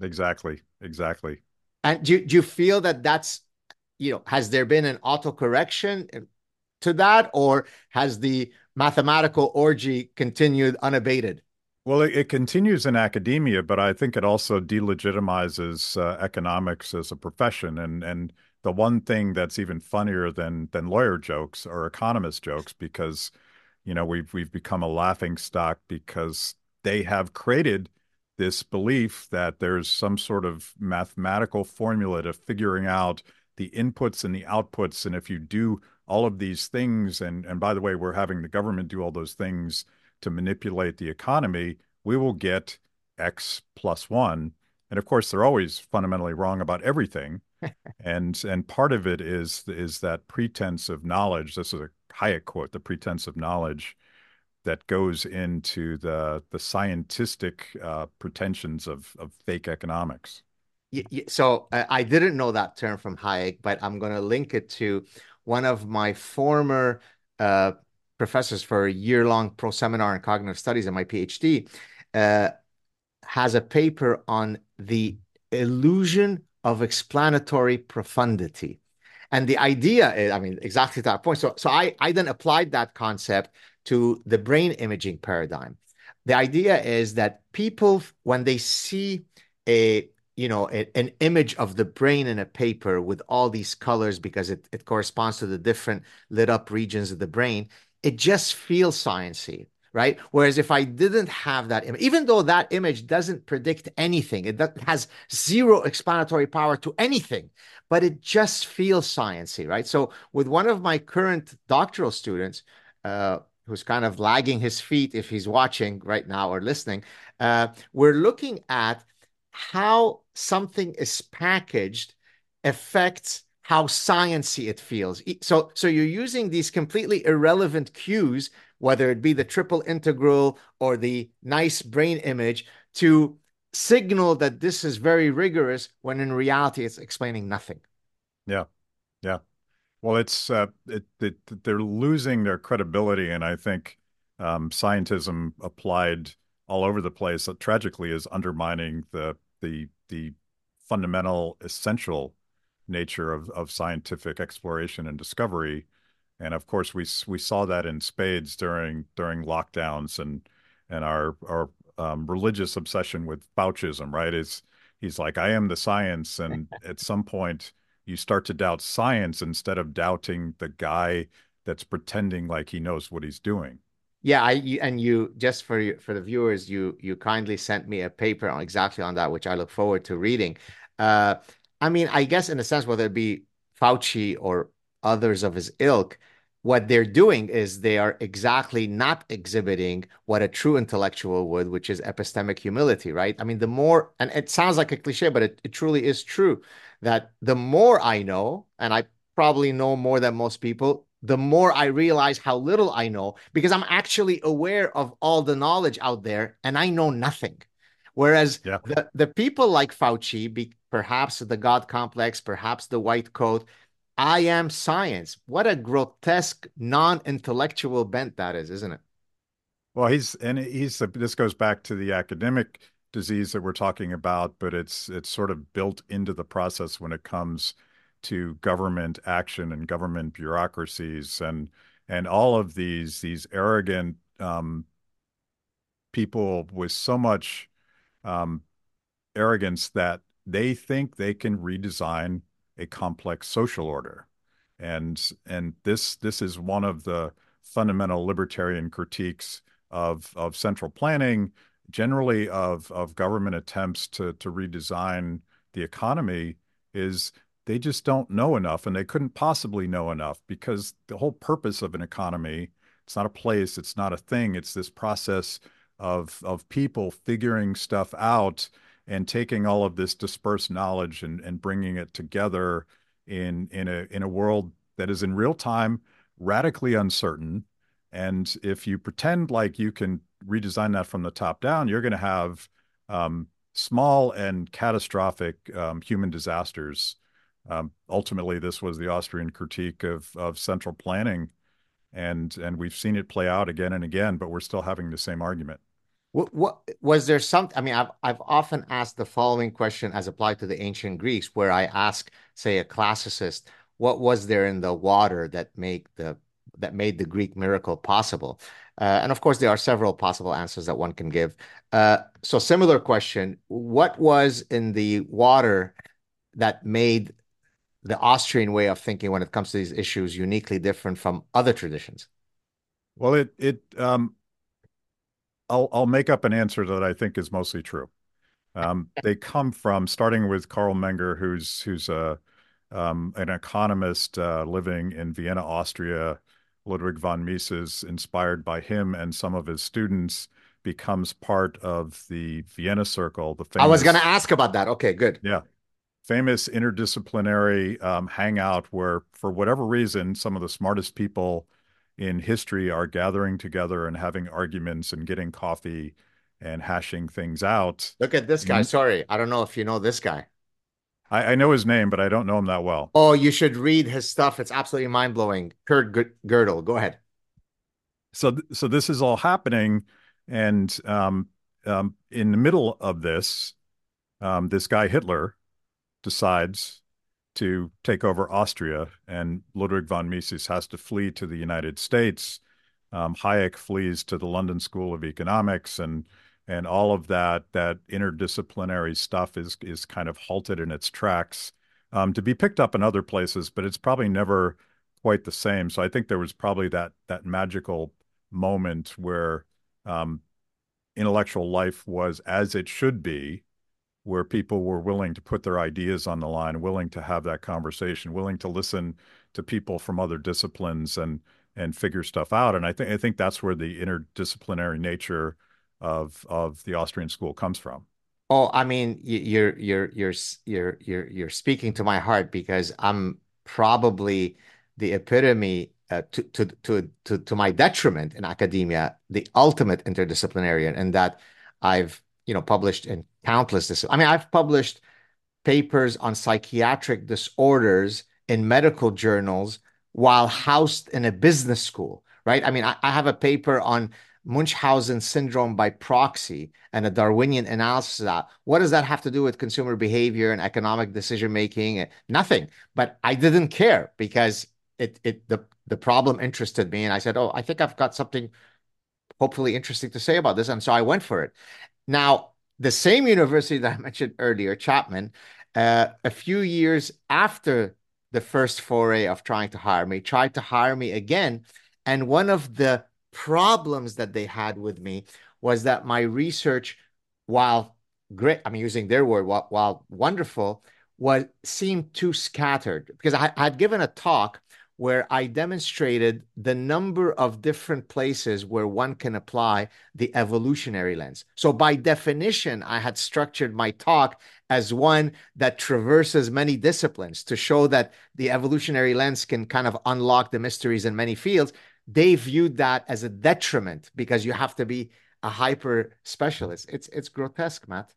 Exactly. Exactly. And do, do you feel that that's, you know, has there been an autocorrection uh, to that, or has the mathematical orgy continued unabated? Well, it, it, continues in academia, but I think it also delegitimizes uh, economics as a profession. And and the one thing that's even funnier than than lawyer jokes or economist jokes, because you know we've we've become a laughing stock because they have created this belief that there's some sort of mathematical formula to figuring out the inputs and the outputs, and if you do all of these things, and and by the way, we're having the government do all those things to manipulate the economy, we will get X plus one. And of course, they're always fundamentally wrong about everything. And and part of it is is that pretense of knowledge. This is a Hayek quote, the pretense of knowledge that goes into the the scientific uh, pretensions of of fake economics. So I didn't know that term from Hayek, but I'm going to link it to one of my former uh, professors for a year-long pro seminar in cognitive studies in my PhD. Uh, has a paper on the illusion of explanatory profundity. And the idea is, I mean, exactly that point. So, so I, I then applied that concept to the brain imaging paradigm. The idea is that people, when they see a you know a, an image of the brain in a paper with all these colors because it, it corresponds to the different lit up regions of the brain it just feels sciency right? Whereas if i didn't have that image even though that image doesn't predict anything it has zero explanatory power to anything but it just feels sciency right? So with one of my current doctoral students uh, who's kind of lagging his feet if he's watching right now or listening, uh, we're looking at how something is packaged affects how sciency it feels. So, so you're using these completely irrelevant cues, whether it be the triple integral or the nice brain image, to signal that this is very rigorous when in reality it's explaining nothing. Yeah. Yeah. Well, it's uh, it, it, they're losing their credibility, and I think um, scientism applied all over the place, uh, tragically, is undermining the the the fundamental, essential nature of of scientific exploration and discovery. And of course, we we saw that in spades during during lockdowns and and our our um, religious obsession with Faucism. Right? Is he's like, I am the science, and at some point you start to doubt science instead of doubting the guy that's pretending like he knows what he's doing. Yeah, I and you just for for the viewers, you you kindly sent me a paper on exactly on that, which I look forward to reading. Uh, I mean, I guess in a sense, whether it be Fauci or others of his ilk, what they're doing is they are exactly not exhibiting what a true intellectual would, which is epistemic humility, right? I mean, the more, and it sounds like a cliche, but it, it truly is true that the more I know, and I probably know more than most people, the more I realize how little I know because I'm actually aware of all the knowledge out there and I know nothing. Whereas yeah. the, the people like Fauci, be, perhaps the God complex, perhaps the white coat, I am science. What a grotesque, non-intellectual bent that is, isn't it? Well, he's and he's this goes back to the academic disease that we're talking about, but it's it's sort of built into the process when it comes to government action and government bureaucracies and and all of these these arrogant um, people with so much um, arrogance that they think they can redesign a complex social order. And and this this is one of the fundamental libertarian critiques of of central planning, generally of of government attempts to to redesign the economy is they just don't know enough and they couldn't possibly know enough because the whole purpose of an economy it's not a place it's not a thing it's this process of of people figuring stuff out and taking all of this dispersed knowledge and, and bringing it together in in a in a world that is in real time radically uncertain. And if you pretend like you can redesign that from the top down you're going to have um, small and catastrophic um, human disasters. Um, ultimately this was the austrian critique of of central planning and and we've seen it play out again and again but we're still having the same argument what, what was there something? I mean, I've I've often asked the following question as applied to the ancient Greeks, where I ask, say, a classicist, what was there in the water that make the that made the Greek miracle possible? Uh, and of course, there are several possible answers that one can give. Uh, so, similar question: What was in the water that made the Austrian way of thinking when it comes to these issues uniquely different from other traditions? Well, it it um, I'll I'll make up an answer that I think is mostly true. Um, they come from starting with Carl Menger, who's who's a um, an economist uh, living in Vienna, Austria. Ludwig von Mises, inspired by him and some of his students, becomes part of the Vienna Circle, the I was going to ask about that. Okay, good. yeah, famous interdisciplinary um, hangout where, for whatever reason, some of the smartest people in history are gathering together and having arguments and getting coffee and hashing things out. Look at this guy. M- Sorry, I don't know if you know this guy. I, I know his name, but I don't know him that well. Oh, you should read his stuff. It's absolutely mind-blowing. Kurt G Gödel. Go ahead. So, so this is all happening, and um, um, in the middle of this, um, this guy Hitler decides to take over Austria, and Ludwig von Mises has to flee to the United States. Um, Hayek flees to the London School of Economics, and and all of that that interdisciplinary stuff is is kind of halted in its tracks um, to be picked up in other places, but it's probably never quite the same. So I think there was probably that that magical moment where um, intellectual life was as it should be where people were willing to put their ideas on the line, willing to have that conversation, willing to listen to people from other disciplines and and figure stuff out. And I think I think that's where the interdisciplinary nature of of the Austrian school comes from. Oh, I mean, you're you're you're you're you're you're speaking to my heart because I'm probably the epitome uh, to, to to to to my detriment in academia, the ultimate interdisciplinarian, and that I've you know published in countless. Dis I mean, I've published papers on psychiatric disorders in medical journals while housed in a business school, right? I mean, I, I have a paper on Munchausen syndrome by proxy and a Darwinian analysis of that. What does that have to do with consumer behavior and economic decision making? Eh, nothing. But I didn't care because it it the the problem interested me, and I said, "Oh, I think I've got something hopefully interesting to say about this," and so I went for it. Now, the same university that I mentioned earlier, Chapman, uh, a few years after the first foray of trying to hire me, tried to hire me again. And one of the problems that they had with me was that my research, while great, I'm using their word, while, while wonderful, was seemed too scattered because I had given a talk where I demonstrated the number of different places where one can apply the evolutionary lens. So, by definition, I had structured my talk as one that traverses many disciplines to show that the evolutionary lens can kind of unlock the mysteries in many fields. They viewed that as a detriment because you have to be a hyper specialist. It's it's grotesque, Matt.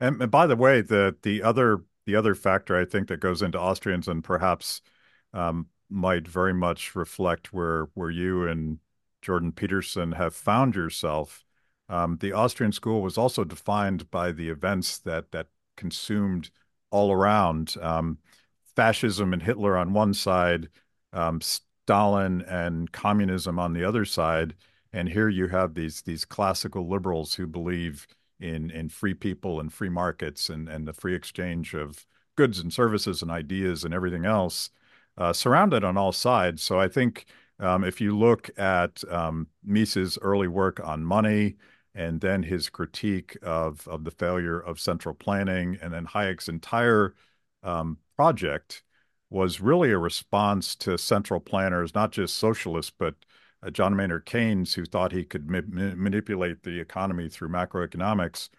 And, and by the way, the the other the other factor I think that goes into Austrians and perhaps um, might very much reflect where where you and Jordan Peterson have found yourself. Um, the Austrian school was also defined by the events that that consumed all around. Um, fascism and Hitler on one side, um, Stalin and communism on the other side, and here you have these these classical liberals who believe in in free people and free markets and and the free exchange of goods and services and ideas and everything else uh, surrounded on all sides. So I think um, if you look at um, Mises' early work on money and then his critique of of the failure of central planning, and then Hayek's entire um, project was really a response to central planners, not just socialists, but uh, John Maynard Keynes, who thought he could ma manipulate the economy through macroeconomics.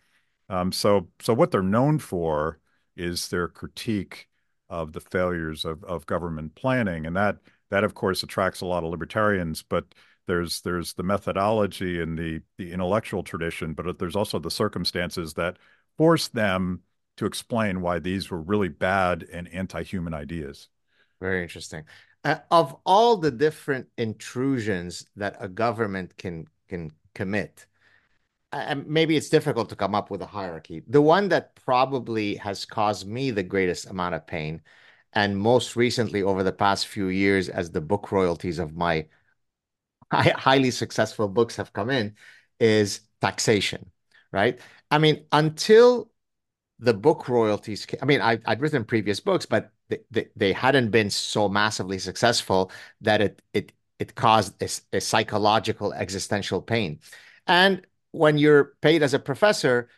Um, so, so what they're known for is their critique of the failures of, of government planning. And that that of course attracts a lot of libertarians, but there's there's the methodology and the the intellectual tradition, but there's also the circumstances that force them to explain why these were really bad and anti-human ideas. Very interesting. Uh, of all the different intrusions that a government can can commit, and maybe it's difficult to come up with a hierarchy. The one that probably has caused me the greatest amount of pain, and most recently over the past few years, as the book royalties of my highly successful books have come in, is taxation, right? I mean, until the book royalties, I mean, I, would written previous books, but they, they, they, hadn't been so massively successful that it it it caused a, a psychological existential pain. And when you're paid as a professor,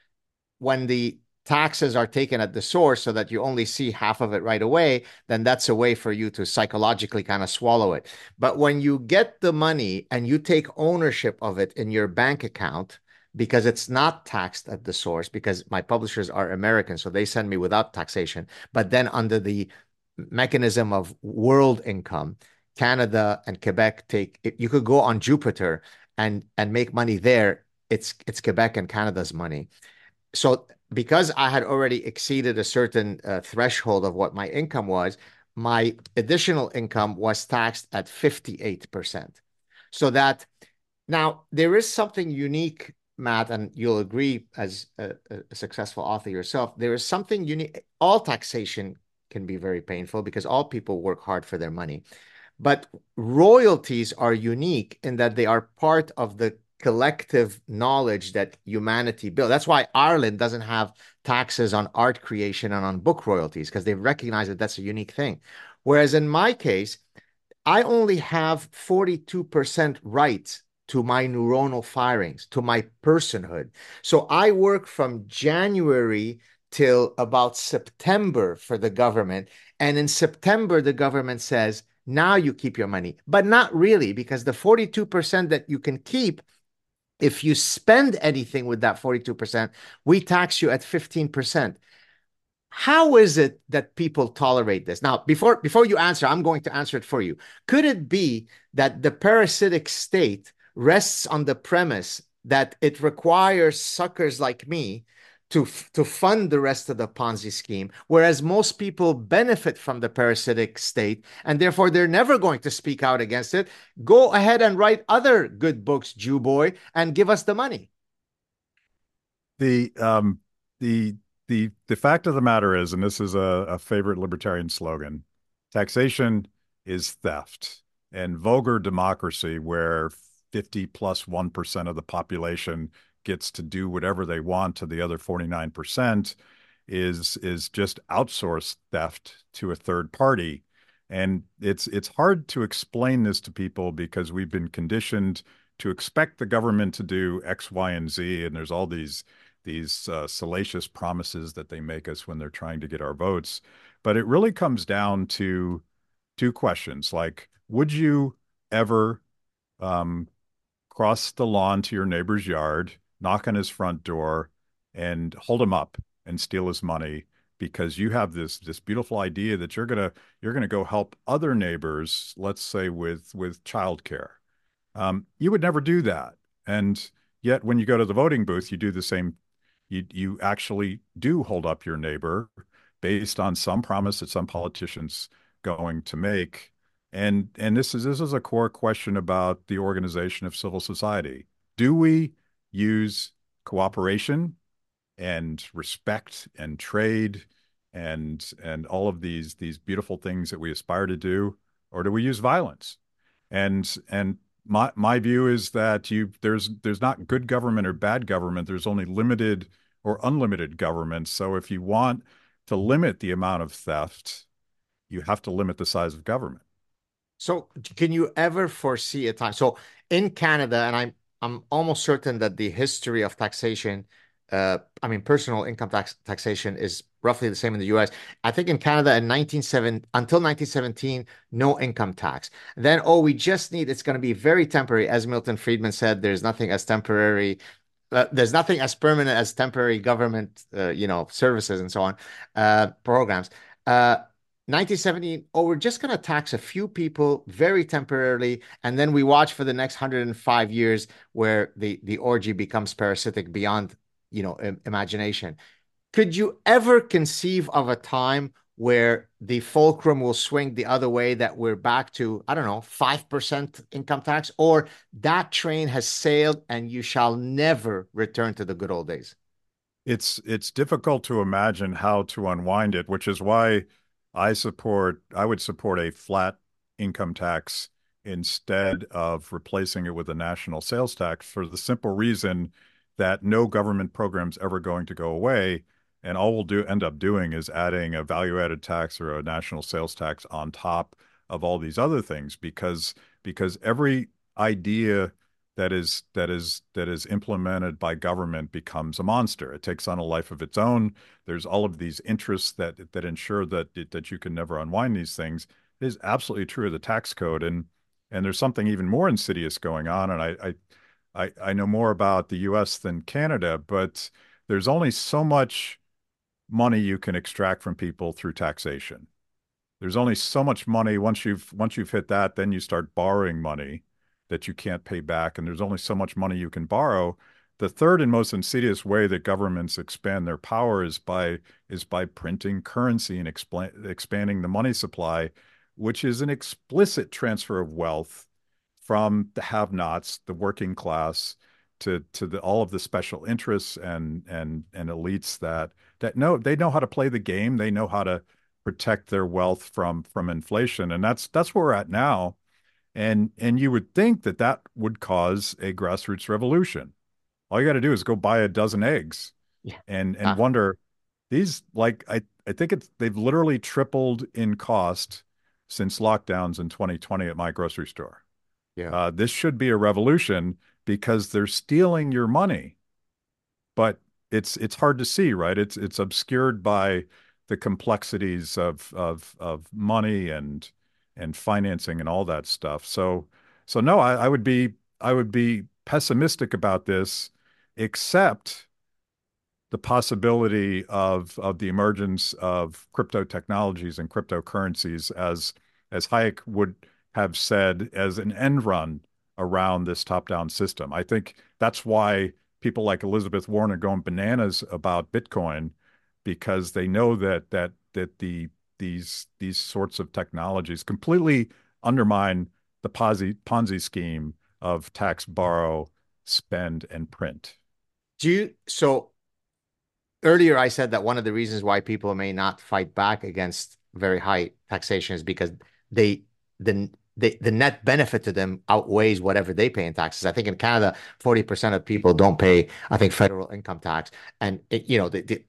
when the taxes are taken at the source so that you only see half of it right away, then that's a way for you to psychologically kind of swallow it. But when you get the money and you take ownership of it in your bank account, because it's not taxed at the source because my publishers are American, so they send me without taxation. But then under the mechanism of world income, Canada and Quebec take you could go on Jupiter and and make money there. It's it's Quebec and Canada's money. So because I had already exceeded a certain uh, threshold of what my income was, my additional income was taxed at 58%. So that now there is something unique, Matt, and you'll agree as a, a successful author yourself, there is something unique. All taxation can be very painful because all people work hard for their money. But royalties are unique in that they are part of the collective knowledge that humanity built. That's why Ireland doesn't have taxes on art creation and on book royalties because they recognize that that's a unique thing. Whereas in my case, I only have 42% rights to my neuronal firings, to my personhood. So I work from January till about September for the government. And in September, the government says, now you keep your money, but not really, because the 42% that you can keep if you spend anything with that 42%, we tax you at 15%. How is it that people tolerate this? Now, before before you answer, I'm going to answer it for you. Could it be that the parasitic state rests on the premise that it requires suckers like me to to fund the rest of the Ponzi scheme, whereas most people benefit from the parasitic state, and therefore they're never going to speak out against it. Go ahead and write other good books, Jew boy, and give us the money. The um the the the fact of the matter is, and this is a, a favorite libertarian slogan, taxation is theft, and vulgar democracy, where 50 plus 1 of the population gets to do whatever they want to the other 49% is is just outsourced theft to a third party. And it's it's hard to explain this to people because we've been conditioned to expect the government to do x y and z and there's all these these uh, salacious promises that they make us when they're trying to get our votes. But it really comes down to two questions like would you ever um, cross the lawn to your neighbor's yard knock on his front door and hold him up and steal his money because you have this this beautiful idea that you're gonna you're gonna go help other neighbors, let's say with with childcare. Um, you would never do that, and yet when you go to the voting booth, you do the same. You you actually do hold up your neighbor based on some promise that some politicians going to make, and and this is this is a core question about the organization of civil society. Do we use cooperation and respect and trade and and all of these these beautiful things that we aspire to do or do we use violence? And and my my view is that you there's there's not good government or bad government. There's only limited or unlimited government. So if you want to limit the amount of theft you have to limit the size of government. So can you ever foresee a time so in canada and i'm I'm almost certain that the history of taxation, uh, I mean, personal income tax taxation is roughly the same in the US. I think in Canada in 1970, until 1917, no income tax. Then, oh, we just need, it's going to be very temporary. As Milton Friedman said, there's nothing as temporary. Uh, there's nothing as permanent as temporary government, uh, you know, services and so on, uh, programs. Uh, 1970, oh, we're just going to tax a few people very temporarily, and then we watch for the next 105 years where the, the orgy becomes parasitic beyond, you know, imagination. Could you ever conceive of a time where the fulcrum will swing the other way, that we're back to, I don't know, 5% income tax, or that train has sailed and you shall never return to the good old days? It's it's difficult to imagine how to unwind it, which is why I support, I would support a flat income tax instead of replacing it with a national sales tax for the simple reason that no government program's ever going to go away. And all we'll do end up doing is adding a value added tax or a national sales tax on top of all these other things because because every idea that is that is that is implemented by government becomes a monster. It takes on a life of its own. There's all of these interests that that ensure that that you can never unwind these things. It is absolutely true of the tax code, and and there's something even more insidious going on. And I I I, I know more about the US than Canada, but there's only so much money you can extract from people through taxation. There's only so much money once you've once you've hit that, then you start borrowing money that you can't pay back, and there's only so much money you can borrow. The third and most insidious way that governments expand their power is by is by printing currency and expanding the money supply, which is an explicit transfer of wealth from the have-nots, the working class, to to the, all of the special interests and and and elites that that know they know how to play the game. They know how to protect their wealth from from inflation, and that's that's where we're at now. And and you would think that that would cause a grassroots revolution. All you got to do is go buy a dozen eggs, Yeah. and and Uh, wonder these like I I think it's they've literally tripled in cost since lockdowns in 2020 at my grocery store. yeah. Uh, this should be a revolution because they're stealing your money, but it's it's hard to see, right? It's it's obscured by the complexities of of of money and and financing and all that stuff. So so no, I, I would be I would be pessimistic about this, except the possibility of of the emergence of crypto technologies and cryptocurrencies as as Hayek would have said as an end run around this top-down system. I think that's why people like Elizabeth Warren are going bananas about Bitcoin because they know that that that the these these sorts of technologies completely undermine the Ponzi Ponzi scheme of tax, borrow, spend, and print. Do you, so earlier I said that one of the reasons why people may not fight back against very high taxation is because they the the, the net benefit to them outweighs whatever they pay in taxes. I think in Canada, 40% of people don't pay, I think, federal income tax. And it, you know, the, the,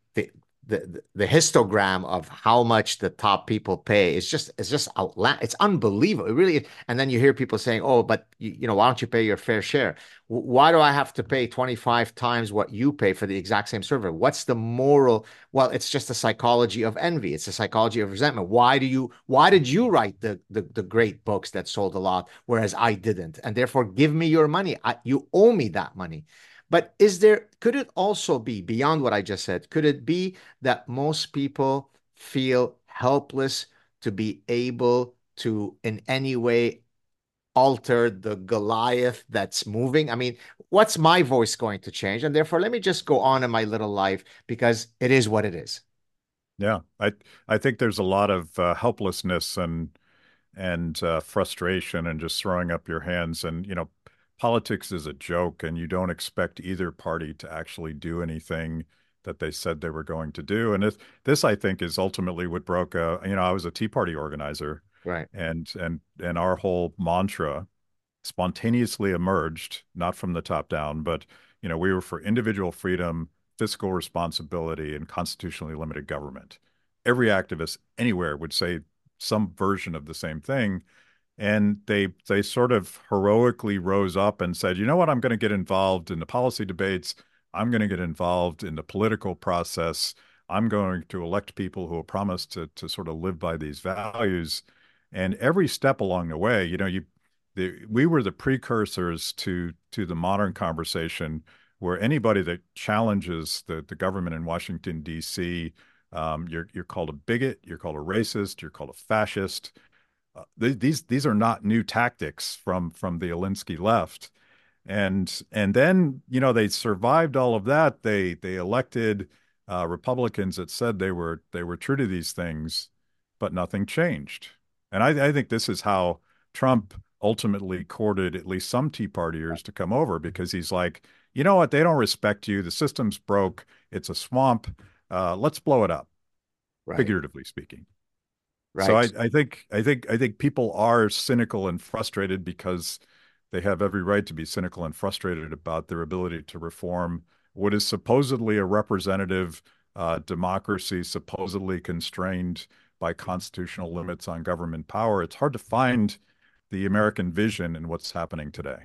the the histogram of how much the top people pay is just it's just outland it's unbelievable. It really and then you hear people saying oh but you, you know why don't you pay your fair share? Why do I have to pay 25 times what you pay for the exact same server? What's the moral? Well it's just the psychology of envy. It's the psychology of resentment. Why do you why did you write the the, the great books that sold a lot whereas I didn't? And therefore give me your money. I, you owe me that money but is there, could it also be beyond what I just said? Could it be that most people feel helpless to be able to, in any way, alter the Goliath that's moving? I mean, what's my voice going to change? And therefore, let me just go on in my little life because it is what it is. Yeah, I I think there's a lot of uh, helplessness and and uh, frustration and just throwing up your hands. And you know, politics is a joke, and you don't expect either party to actually do anything that they said they were going to do. And this this I think is ultimately what broke. Uh, you know, I was a Tea Party organizer, Right. and and and our whole mantra spontaneously emerged, not from the top down, but you know, we were for individual freedom, fiscal responsibility, and constitutionally limited government. Every activist anywhere would say some version of the same thing. And they they sort of heroically rose up and said, you know what, I'm going to get involved in the policy debates. I'm going to get involved in the political process. I'm going to elect people who will promise to to sort of live by these values. And every step along the way, you know, you the, we were the precursors to to the modern conversation where anybody that challenges the, the government in Washington, D.C., um, you're, you're called a bigot, you're called a racist, you're called a fascist. Uh, th these these are not new tactics from from the Alinsky left. And and then, you know, they survived all of that. They they elected uh, Republicans that said they were they were true to these things, but nothing changed. And I, I think this is how Trump ultimately courted at least some Tea Partiers to come over because he's like, you know what? They don't respect you. The system's broke. It's a swamp. Uh, let's blow it up, Right. figuratively speaking. So I, I think I think I think people are cynical and frustrated because they have every right to be cynical and frustrated about their ability to reform what is supposedly a representative uh, democracy, supposedly constrained by constitutional limits on government power. It's hard to find the American vision in what's happening today.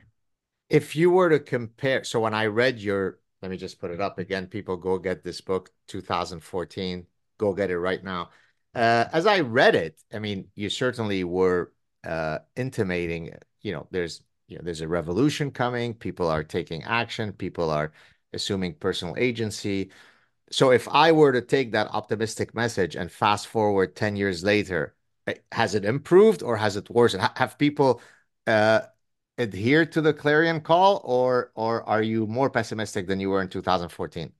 If you were to compare, so when I read your, let me just put it up again, people go get this book, 2014, go get it right now. Uh, as I read it, I mean, you certainly were uh, intimating, you know, there's you know, there's a revolution coming, people are taking action, people are assuming personal agency. So if I were to take that optimistic message and fast forward 10 years later, eh, has it improved or has it worsened? Have people uh, adhered to the clarion call or or are you more pessimistic than you were in 2014?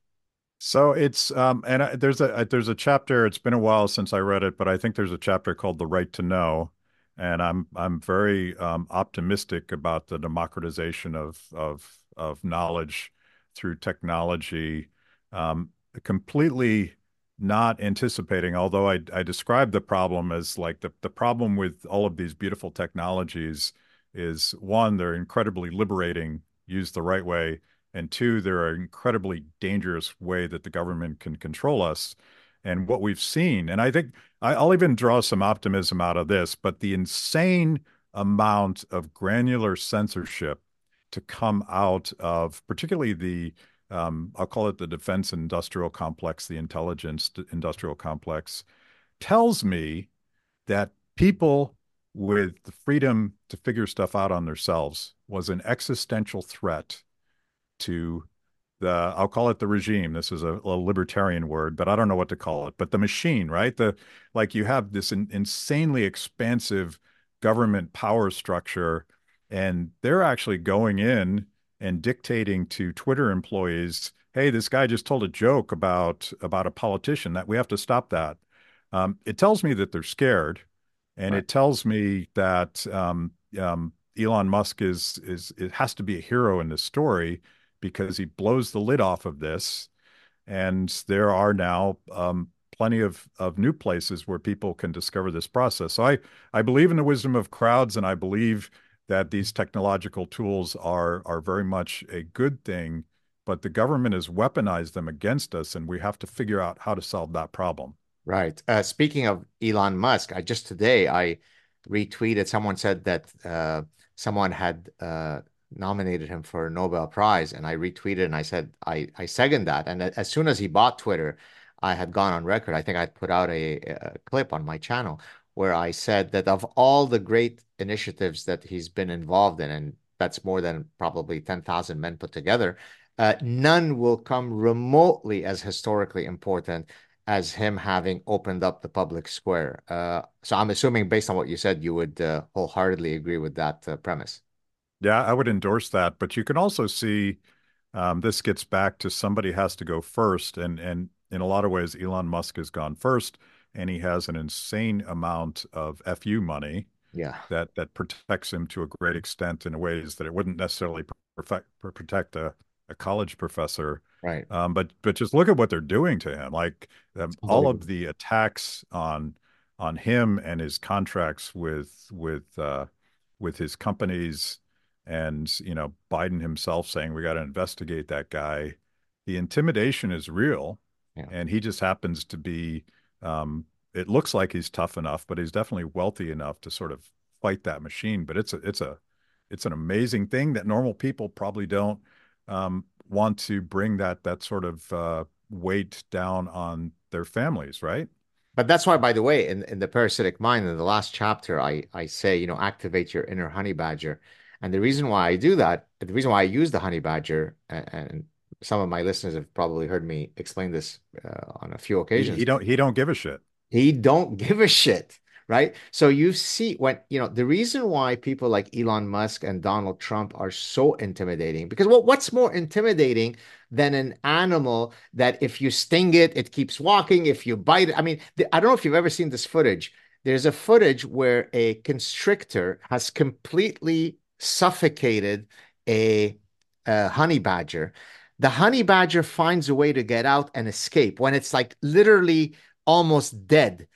So it's um and I, there's a there's a chapter. It's been a while since I read it, but I think there's a chapter called "The Right to Know," and I'm I'm very um, optimistic about the democratization of of of knowledge through technology. Um, completely not anticipating, although I I describe the problem as like the the problem with all of these beautiful technologies is one, they're incredibly liberating used the right way and two, they're an incredibly dangerous way that the government can control us. And what we've seen, and I think I'll even draw some optimism out of this, but the insane amount of granular censorship to come out of particularly the um, I'll call it the defense industrial complex, the intelligence industrial complex, tells me that people with the freedom to figure stuff out on themselves was an existential threat to the I'll call it the regime. This is a, a, libertarian word, but I don't know what to call it. But the machine, right? The like you have this in, insanely expansive government power structure, and they're actually going in and dictating to Twitter employees, "Hey, this guy just told a joke about about a politician. That we have to stop that." Um, it tells me that they're scared, and right. it tells me that um, um, Elon Musk is is it has to be a hero in this story because he blows the lid off of this. And there are now um, plenty of, of new places where people can discover this process. So I, I believe in the wisdom of crowds, and I believe that these technological tools are are very much a good thing, but the government has weaponized them against us, and we have to figure out how to solve that problem. Right. Uh, speaking of Elon Musk, I just today I retweeted. Someone said that uh, someone had uh, nominated him for a Nobel Prize, and I retweeted and I said I I second that. And as soon as he bought Twitter, I had gone on record. I think I put out a, a clip on my channel where I said that of all the great initiatives that he's been involved in, and that's more than probably 10,000 men put together, uh, none will come remotely as historically important as him having opened up the public square. Uh, so I'm assuming, based on what you said, you would uh, wholeheartedly agree with that uh, premise. Yeah, I would endorse that. But you can also see um, this gets back to somebody has to go first. And, and in a lot of ways, Elon Musk has gone first and he has an insane amount of FU money yeah. that, that protects him to a great extent in ways that it wouldn't necessarily perfect, protect a, a college professor. Right. Um, but but just look at what they're doing to him. Like um, all of the attacks on on him and his contracts with with uh, with his companies and you know Biden himself saying we got to investigate that guy. The intimidation is real, yeah. and he just happens to be. Um, it looks like he's tough enough, but he's definitely wealthy enough to sort of fight that machine. But it's a it's a it's an amazing thing that normal people probably don't um, want to bring that that sort of uh, weight down on their families, right? But that's why, by the way, in, in the parasitic mind, in the last chapter, I I say, you know, activate your inner honey badger. And the reason why I do that, the reason why I use the honey badger, and, and some of my listeners have probably heard me explain this uh, on a few occasions. He, he don't he don't give a shit. He don't give a shit, right? So you see when you know the reason why people like Elon Musk and Donald Trump are so intimidating because well, what's more intimidating than an animal that if you sting it, it keeps walking. If you bite it, I mean, the, I don't know if you've ever seen this footage. There's a footage where a constrictor has completely suffocated a, a honey badger. The honey badger finds a way to get out and escape when it's like literally almost dead.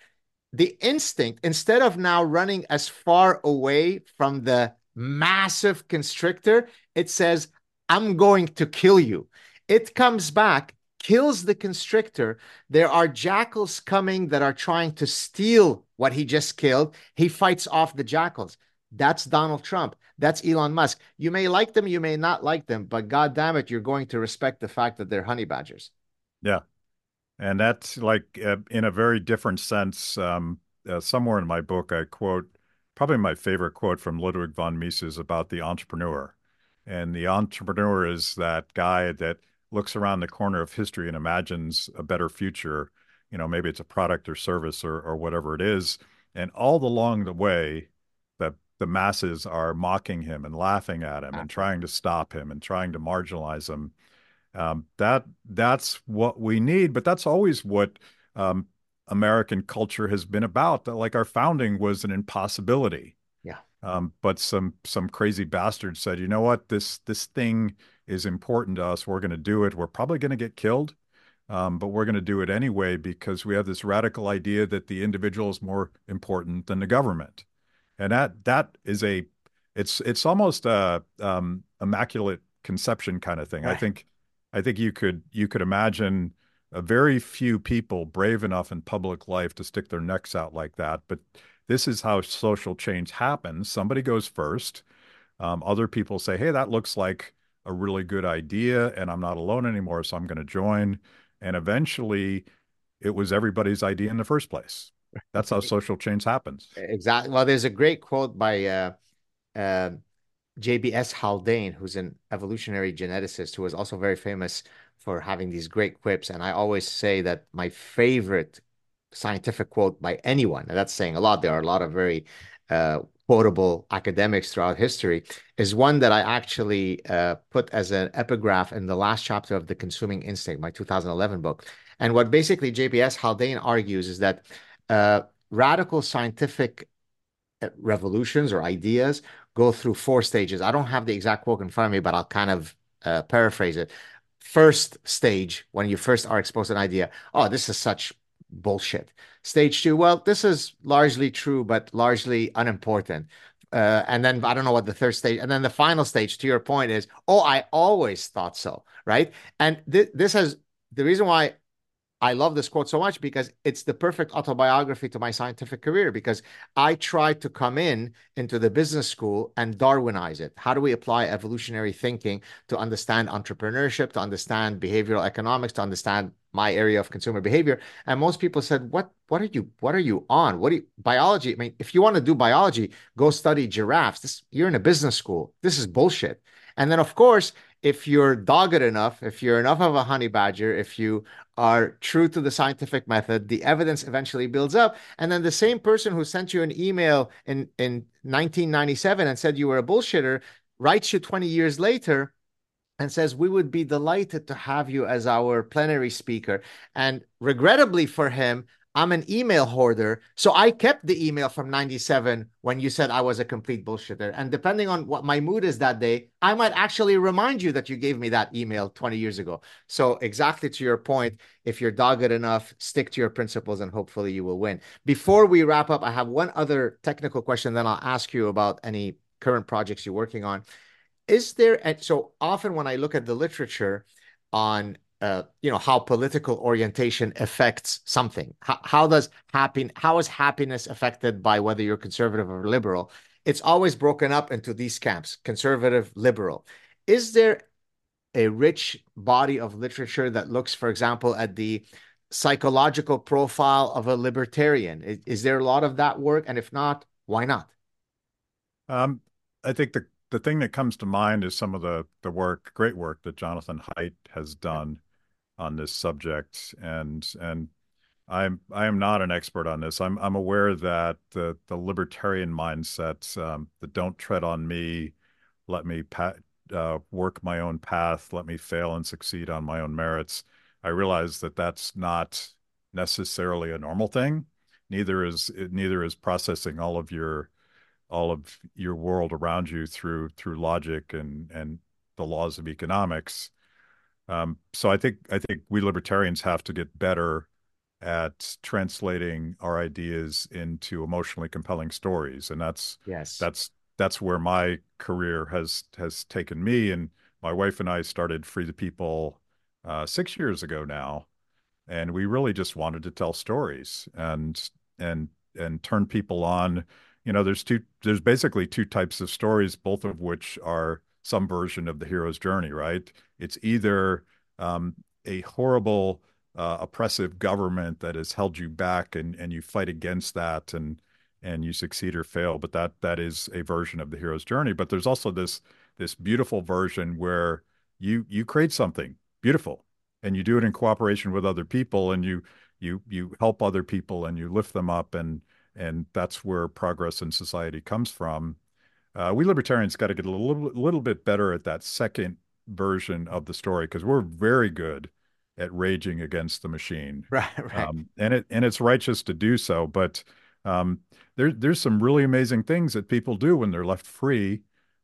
The instinct, instead of now running as far away from the massive constrictor, it says, I'm going to kill you. It comes back, kills the constrictor. There are jackals coming that are trying to steal what he just killed. He fights off the jackals. That's Donald Trump. That's Elon Musk. You may like them, you may not like them, but God damn it, you're going to respect the fact that they're honey badgers. Yeah. And that's like uh, in a very different sense. Um, uh, somewhere in my book, I quote probably my favorite quote from Ludwig von Mises about the entrepreneur. And the entrepreneur is that guy that looks around the corner of history and imagines a better future. You know, maybe it's a product or service or, or whatever it is. And all along the way, the, masses are mocking him and laughing at him and trying to stop him and trying to marginalize him. Um, that that's what we need, but that's always what um, American culture has been about. That like our founding was an impossibility. Yeah. Um, but some some crazy bastard said, you know what, this this thing is important to us. We're going to do it. We're probably going to get killed, um, but we're going to do it anyway because we have this radical idea that the individual is more important than the government, and that that is a it's it's almost a um, immaculate conception kind of thing. Right. I think I think you could you could imagine a very few people brave enough in public life to stick their necks out like that. But this is how social change happens. Somebody goes first. Um, other people say, "Hey, that looks like a really good idea, and I'm not alone anymore, so I'm going to join." And eventually, it was everybody's idea in the first place. That's how social change happens. Exactly. Well, there's a great quote by uh, uh, JBS Haldane, who's an evolutionary geneticist who was also very famous for having these great quips. And I always say that my favorite scientific quote by anyone, and that's saying a lot, there are a lot of very uh, quotable academics throughout history, is one that I actually uh, put as an epigraph in the last chapter of The Consuming Instinct, my 2011 book. And what basically JBS Haldane argues is that radical scientific uh, revolutions or ideas go through four stages. I don't have the exact quote in front of me, but I'll kind of uh, paraphrase it first stage when you first are exposed to an idea oh this is such bullshit stage two well this is largely true but largely unimportant uh, and then I don't know what the third stage, and then the final stage, to your point, is oh, I always thought so, right? And th- this has the reason why I love this quote so much because it's the perfect autobiography to my scientific career because I tried to come in into the business school and Darwinize it. How do we apply evolutionary thinking to understand entrepreneurship, to understand behavioral economics, to understand my area of consumer behavior? And most people said, "What what are you what are you on? What do you, biology? I mean, if you want to do biology, go study giraffes. This you're in a business school. This is bullshit." And then of course, if you're dogged enough, if you're enough of a honey badger, if you are true to the scientific method, the evidence eventually builds up. And then the same person who sent you an email in, in 1997 and said you were a bullshitter writes you 20 years later and says, We would be delighted to have you as our plenary speaker. And regrettably for him, I'm an email hoarder. So I kept the email from 97 when you said I was a complete bullshitter. And depending on what my mood is that day, I might actually remind you that you gave me that email 20 years ago. So, exactly to your point, if you're dogged enough, stick to your principles and hopefully you will win. Before we wrap up, I have one other technical question, then I'll ask you about any current projects you're working on. Is there, so often when I look at the literature on uh, you know how political orientation affects something. How, how does happy how is happiness affected by whether you're conservative or liberal? It's always broken up into these camps: conservative, liberal. Is there a rich body of literature that looks, for example, at the psychological profile of a libertarian? Is, is there a lot of that work? And if not, why not? Um, I think the the thing that comes to mind is some of the the work, great work that Jonathan Haidt has done on this subject, and and I'm I am not an expert on this. I'm I'm aware that the the libertarian mindset, um, the "don't tread on me," let me pa- uh, work my own path, let me fail and succeed on my own merits. I realize that that's not necessarily a normal thing. Neither is neither is processing all of your all of your world around you through through logic and and the laws of economics. Um, so I think I think we libertarians have to get better at translating our ideas into emotionally compelling stories, and that's yes, that's that's where my career has has taken me. And my wife and I started Free the People uh, six years ago now, and we really just wanted to tell stories and and and turn people on. You know, there's two there's basically two types of stories, both of which are some version of the hero's journey, right? It's either um, a horrible, uh, oppressive government that has held you back, and and you fight against that, and and you succeed or fail. But that that is a version of the hero's journey. But there's also this this beautiful version where you you create something beautiful and you do it in cooperation with other people and you you you help other people and you lift them up and and that's where progress in society comes from. Uh, we libertarians got to get a little little bit better at that second version of the story because we're very good at raging against the machine, Right, right. um, and it and it's righteous to do so. But um, there there's some really amazing things that people do when they're left free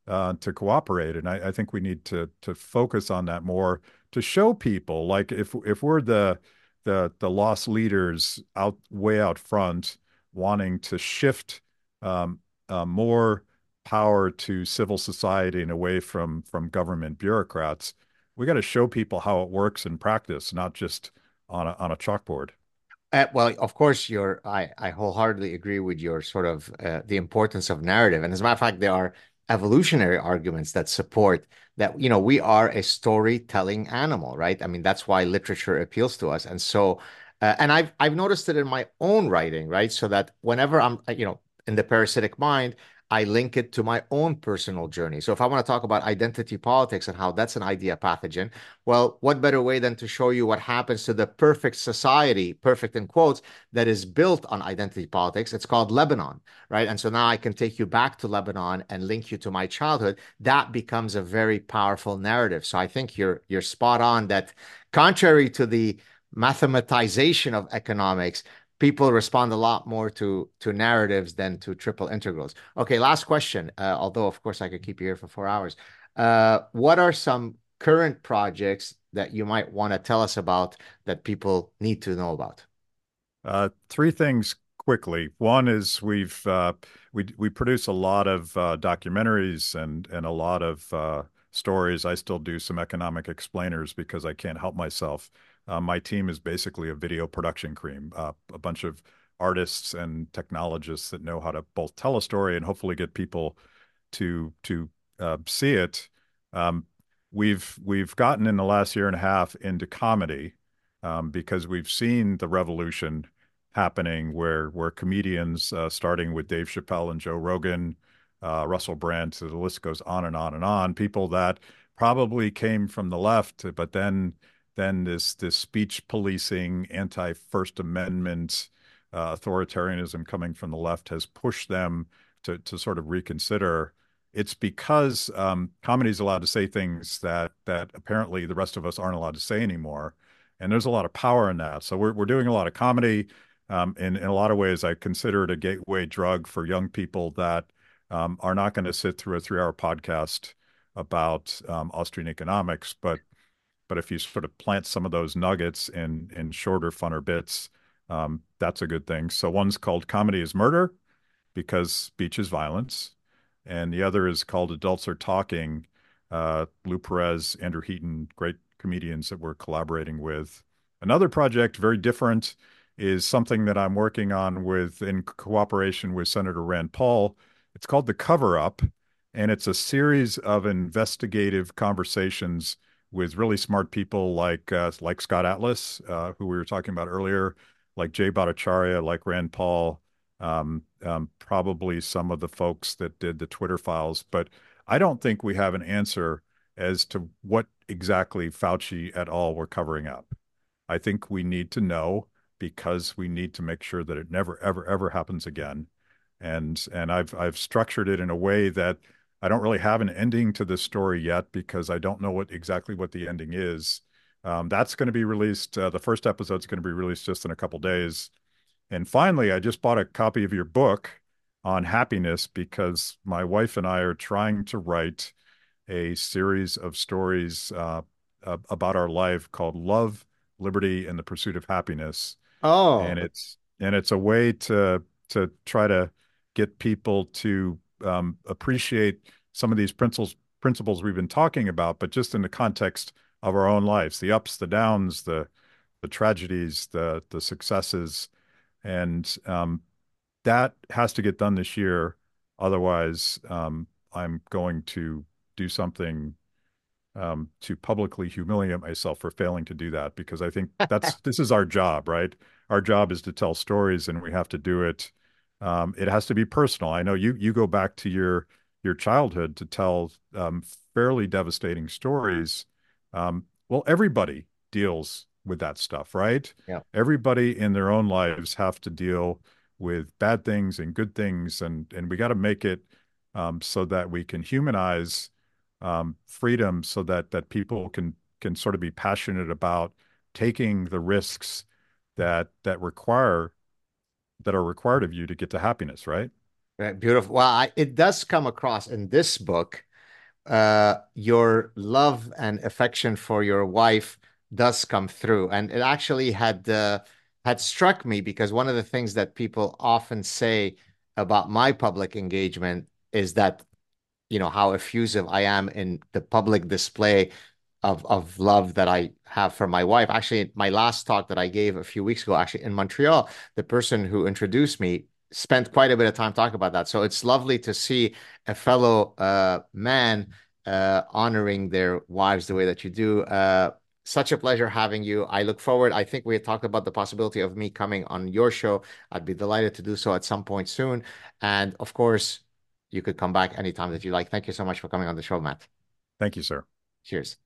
uh, to cooperate, and I, I think we need to to focus on that more to show people like if if we're the the the lost leaders out way out front wanting to shift um, uh, more power to civil society and away from from government bureaucrats. We got to show people how it works in practice, not just on a on a chalkboard. Uh, well, of course, you're, I, I wholeheartedly agree with your sort of uh, the importance of narrative. And as a matter of fact, there are evolutionary arguments that support that, you know, we are a storytelling animal, right? I mean, that's why literature appeals to us. And so, uh, and I've I've noticed it in my own writing, right? So that whenever I'm, you know, in the parasitic mind, I link it to my own personal journey. So if I want to talk about identity politics and how that's an idea pathogen, well, what better way than to show you what happens to the perfect society, perfect in quotes, that is built on identity politics? It's called Lebanon, right? And so now I can take you back to Lebanon and link you to my childhood. That becomes a very powerful narrative. So I think you're you're spot on that contrary to the mathematization of economics, people respond a lot more to to narratives than to triple integrals. Okay, last question. Uh, although of course I could keep you here for four hours. Uh, what are some current projects that you might want to tell us about that people need to know about? Uh, three things quickly. One is we've uh, we we produce a lot of uh, documentaries and and a lot of uh, stories. I still do some economic explainers because I can't help myself. Uh, my team is basically a video production cream, uh, a bunch of artists and technologists that know how to both tell a story and hopefully get people to to uh, see it. Um, we've we've gotten in the last year and a half into comedy um, because we've seen the revolution happening where where comedians, uh, starting with Dave Chappelle and Joe Rogan, uh, Russell Brand, so the list goes on and on and on. People that probably came from the left, but then then this this speech policing, anti First Amendment uh, authoritarianism coming from the left has pushed them to to sort of reconsider. It's because um, comedy is allowed to say things that that apparently the rest of us aren't allowed to say anymore, and there's a lot of power in that. So we're we're doing a lot of comedy. Um, in, in a lot of ways, I consider it a gateway drug for young people that um, are not going to sit through a three-hour podcast about um, Austrian economics, but but if you sort of plant some of those nuggets in in shorter, funner bits, um, that's a good thing. So one's called Comedy is Murder because speech is violence, and the other is called Adults Are Talking. Uh, Lou Perez, Andrew Heaton, great comedians that we're collaborating with. Another project, very different, is something that I'm working on with in cooperation with Senator Rand Paul. It's called The Cover Up, and it's a series of investigative conversations with really smart people like uh, like Scott Atlas, uh, who we were talking about earlier, like Jay Bhattacharya, like Rand Paul, um, um, probably some of the folks that did the Twitter files. But I don't think we have an answer as to what exactly Fauci et al. were covering up. I think we need to know because we need to make sure that it never, ever, ever happens again. And and I've I've structured it in a way that I don't really have an ending to this story yet because I don't know what exactly what the ending is. Um, that's going to be released. Uh, the first episode is going to be released just in a couple days. And finally, I just bought a copy of your book on happiness because my wife and I are trying to write a series of stories uh, about our life called Love, Liberty, and the Pursuit of Happiness. Oh, And it's and it's a way to to try to get people to um, appreciate some of these principles principles we've been talking about, but just in the context of our own lives, the ups, the downs, the the tragedies, the the successes, and um, that has to get done this year. Otherwise, um, I'm going to do something um, to publicly humiliate myself for failing to do that because I think that's this is our job, right? Our job is to tell stories, and we have to do it Um, it has to be personal. I know you you go back to your your childhood to tell um, fairly devastating stories. Um, well, everybody deals with that stuff, right? Yeah. Everybody in their own lives have to deal with bad things and good things, and and we got to make it um, so that we can humanize um, freedom, so that that people can can sort of be passionate about taking the risks that that require that are required of you to get to happiness, right? Right, beautiful. Well, I, it does come across in this book, uh, your love and affection for your wife does come through, and it actually had uh, had struck me because one of the things that people often say about my public engagement is that, you know, how effusive I am in the public display of of love that I have for my wife. Actually, my last talk that I gave a few weeks ago, actually in Montreal, the person who introduced me spent quite a bit of time talking about that. So it's lovely to see a fellow uh, man uh, honoring their wives the way that you do. Uh, such a pleasure having you. I look forward. I think we had talked about the possibility of me coming on your show. I'd be delighted to do so at some point soon. And of course, you could come back anytime that you like. Thank you so much for coming on the show, Matt. Thank you, sir. Cheers.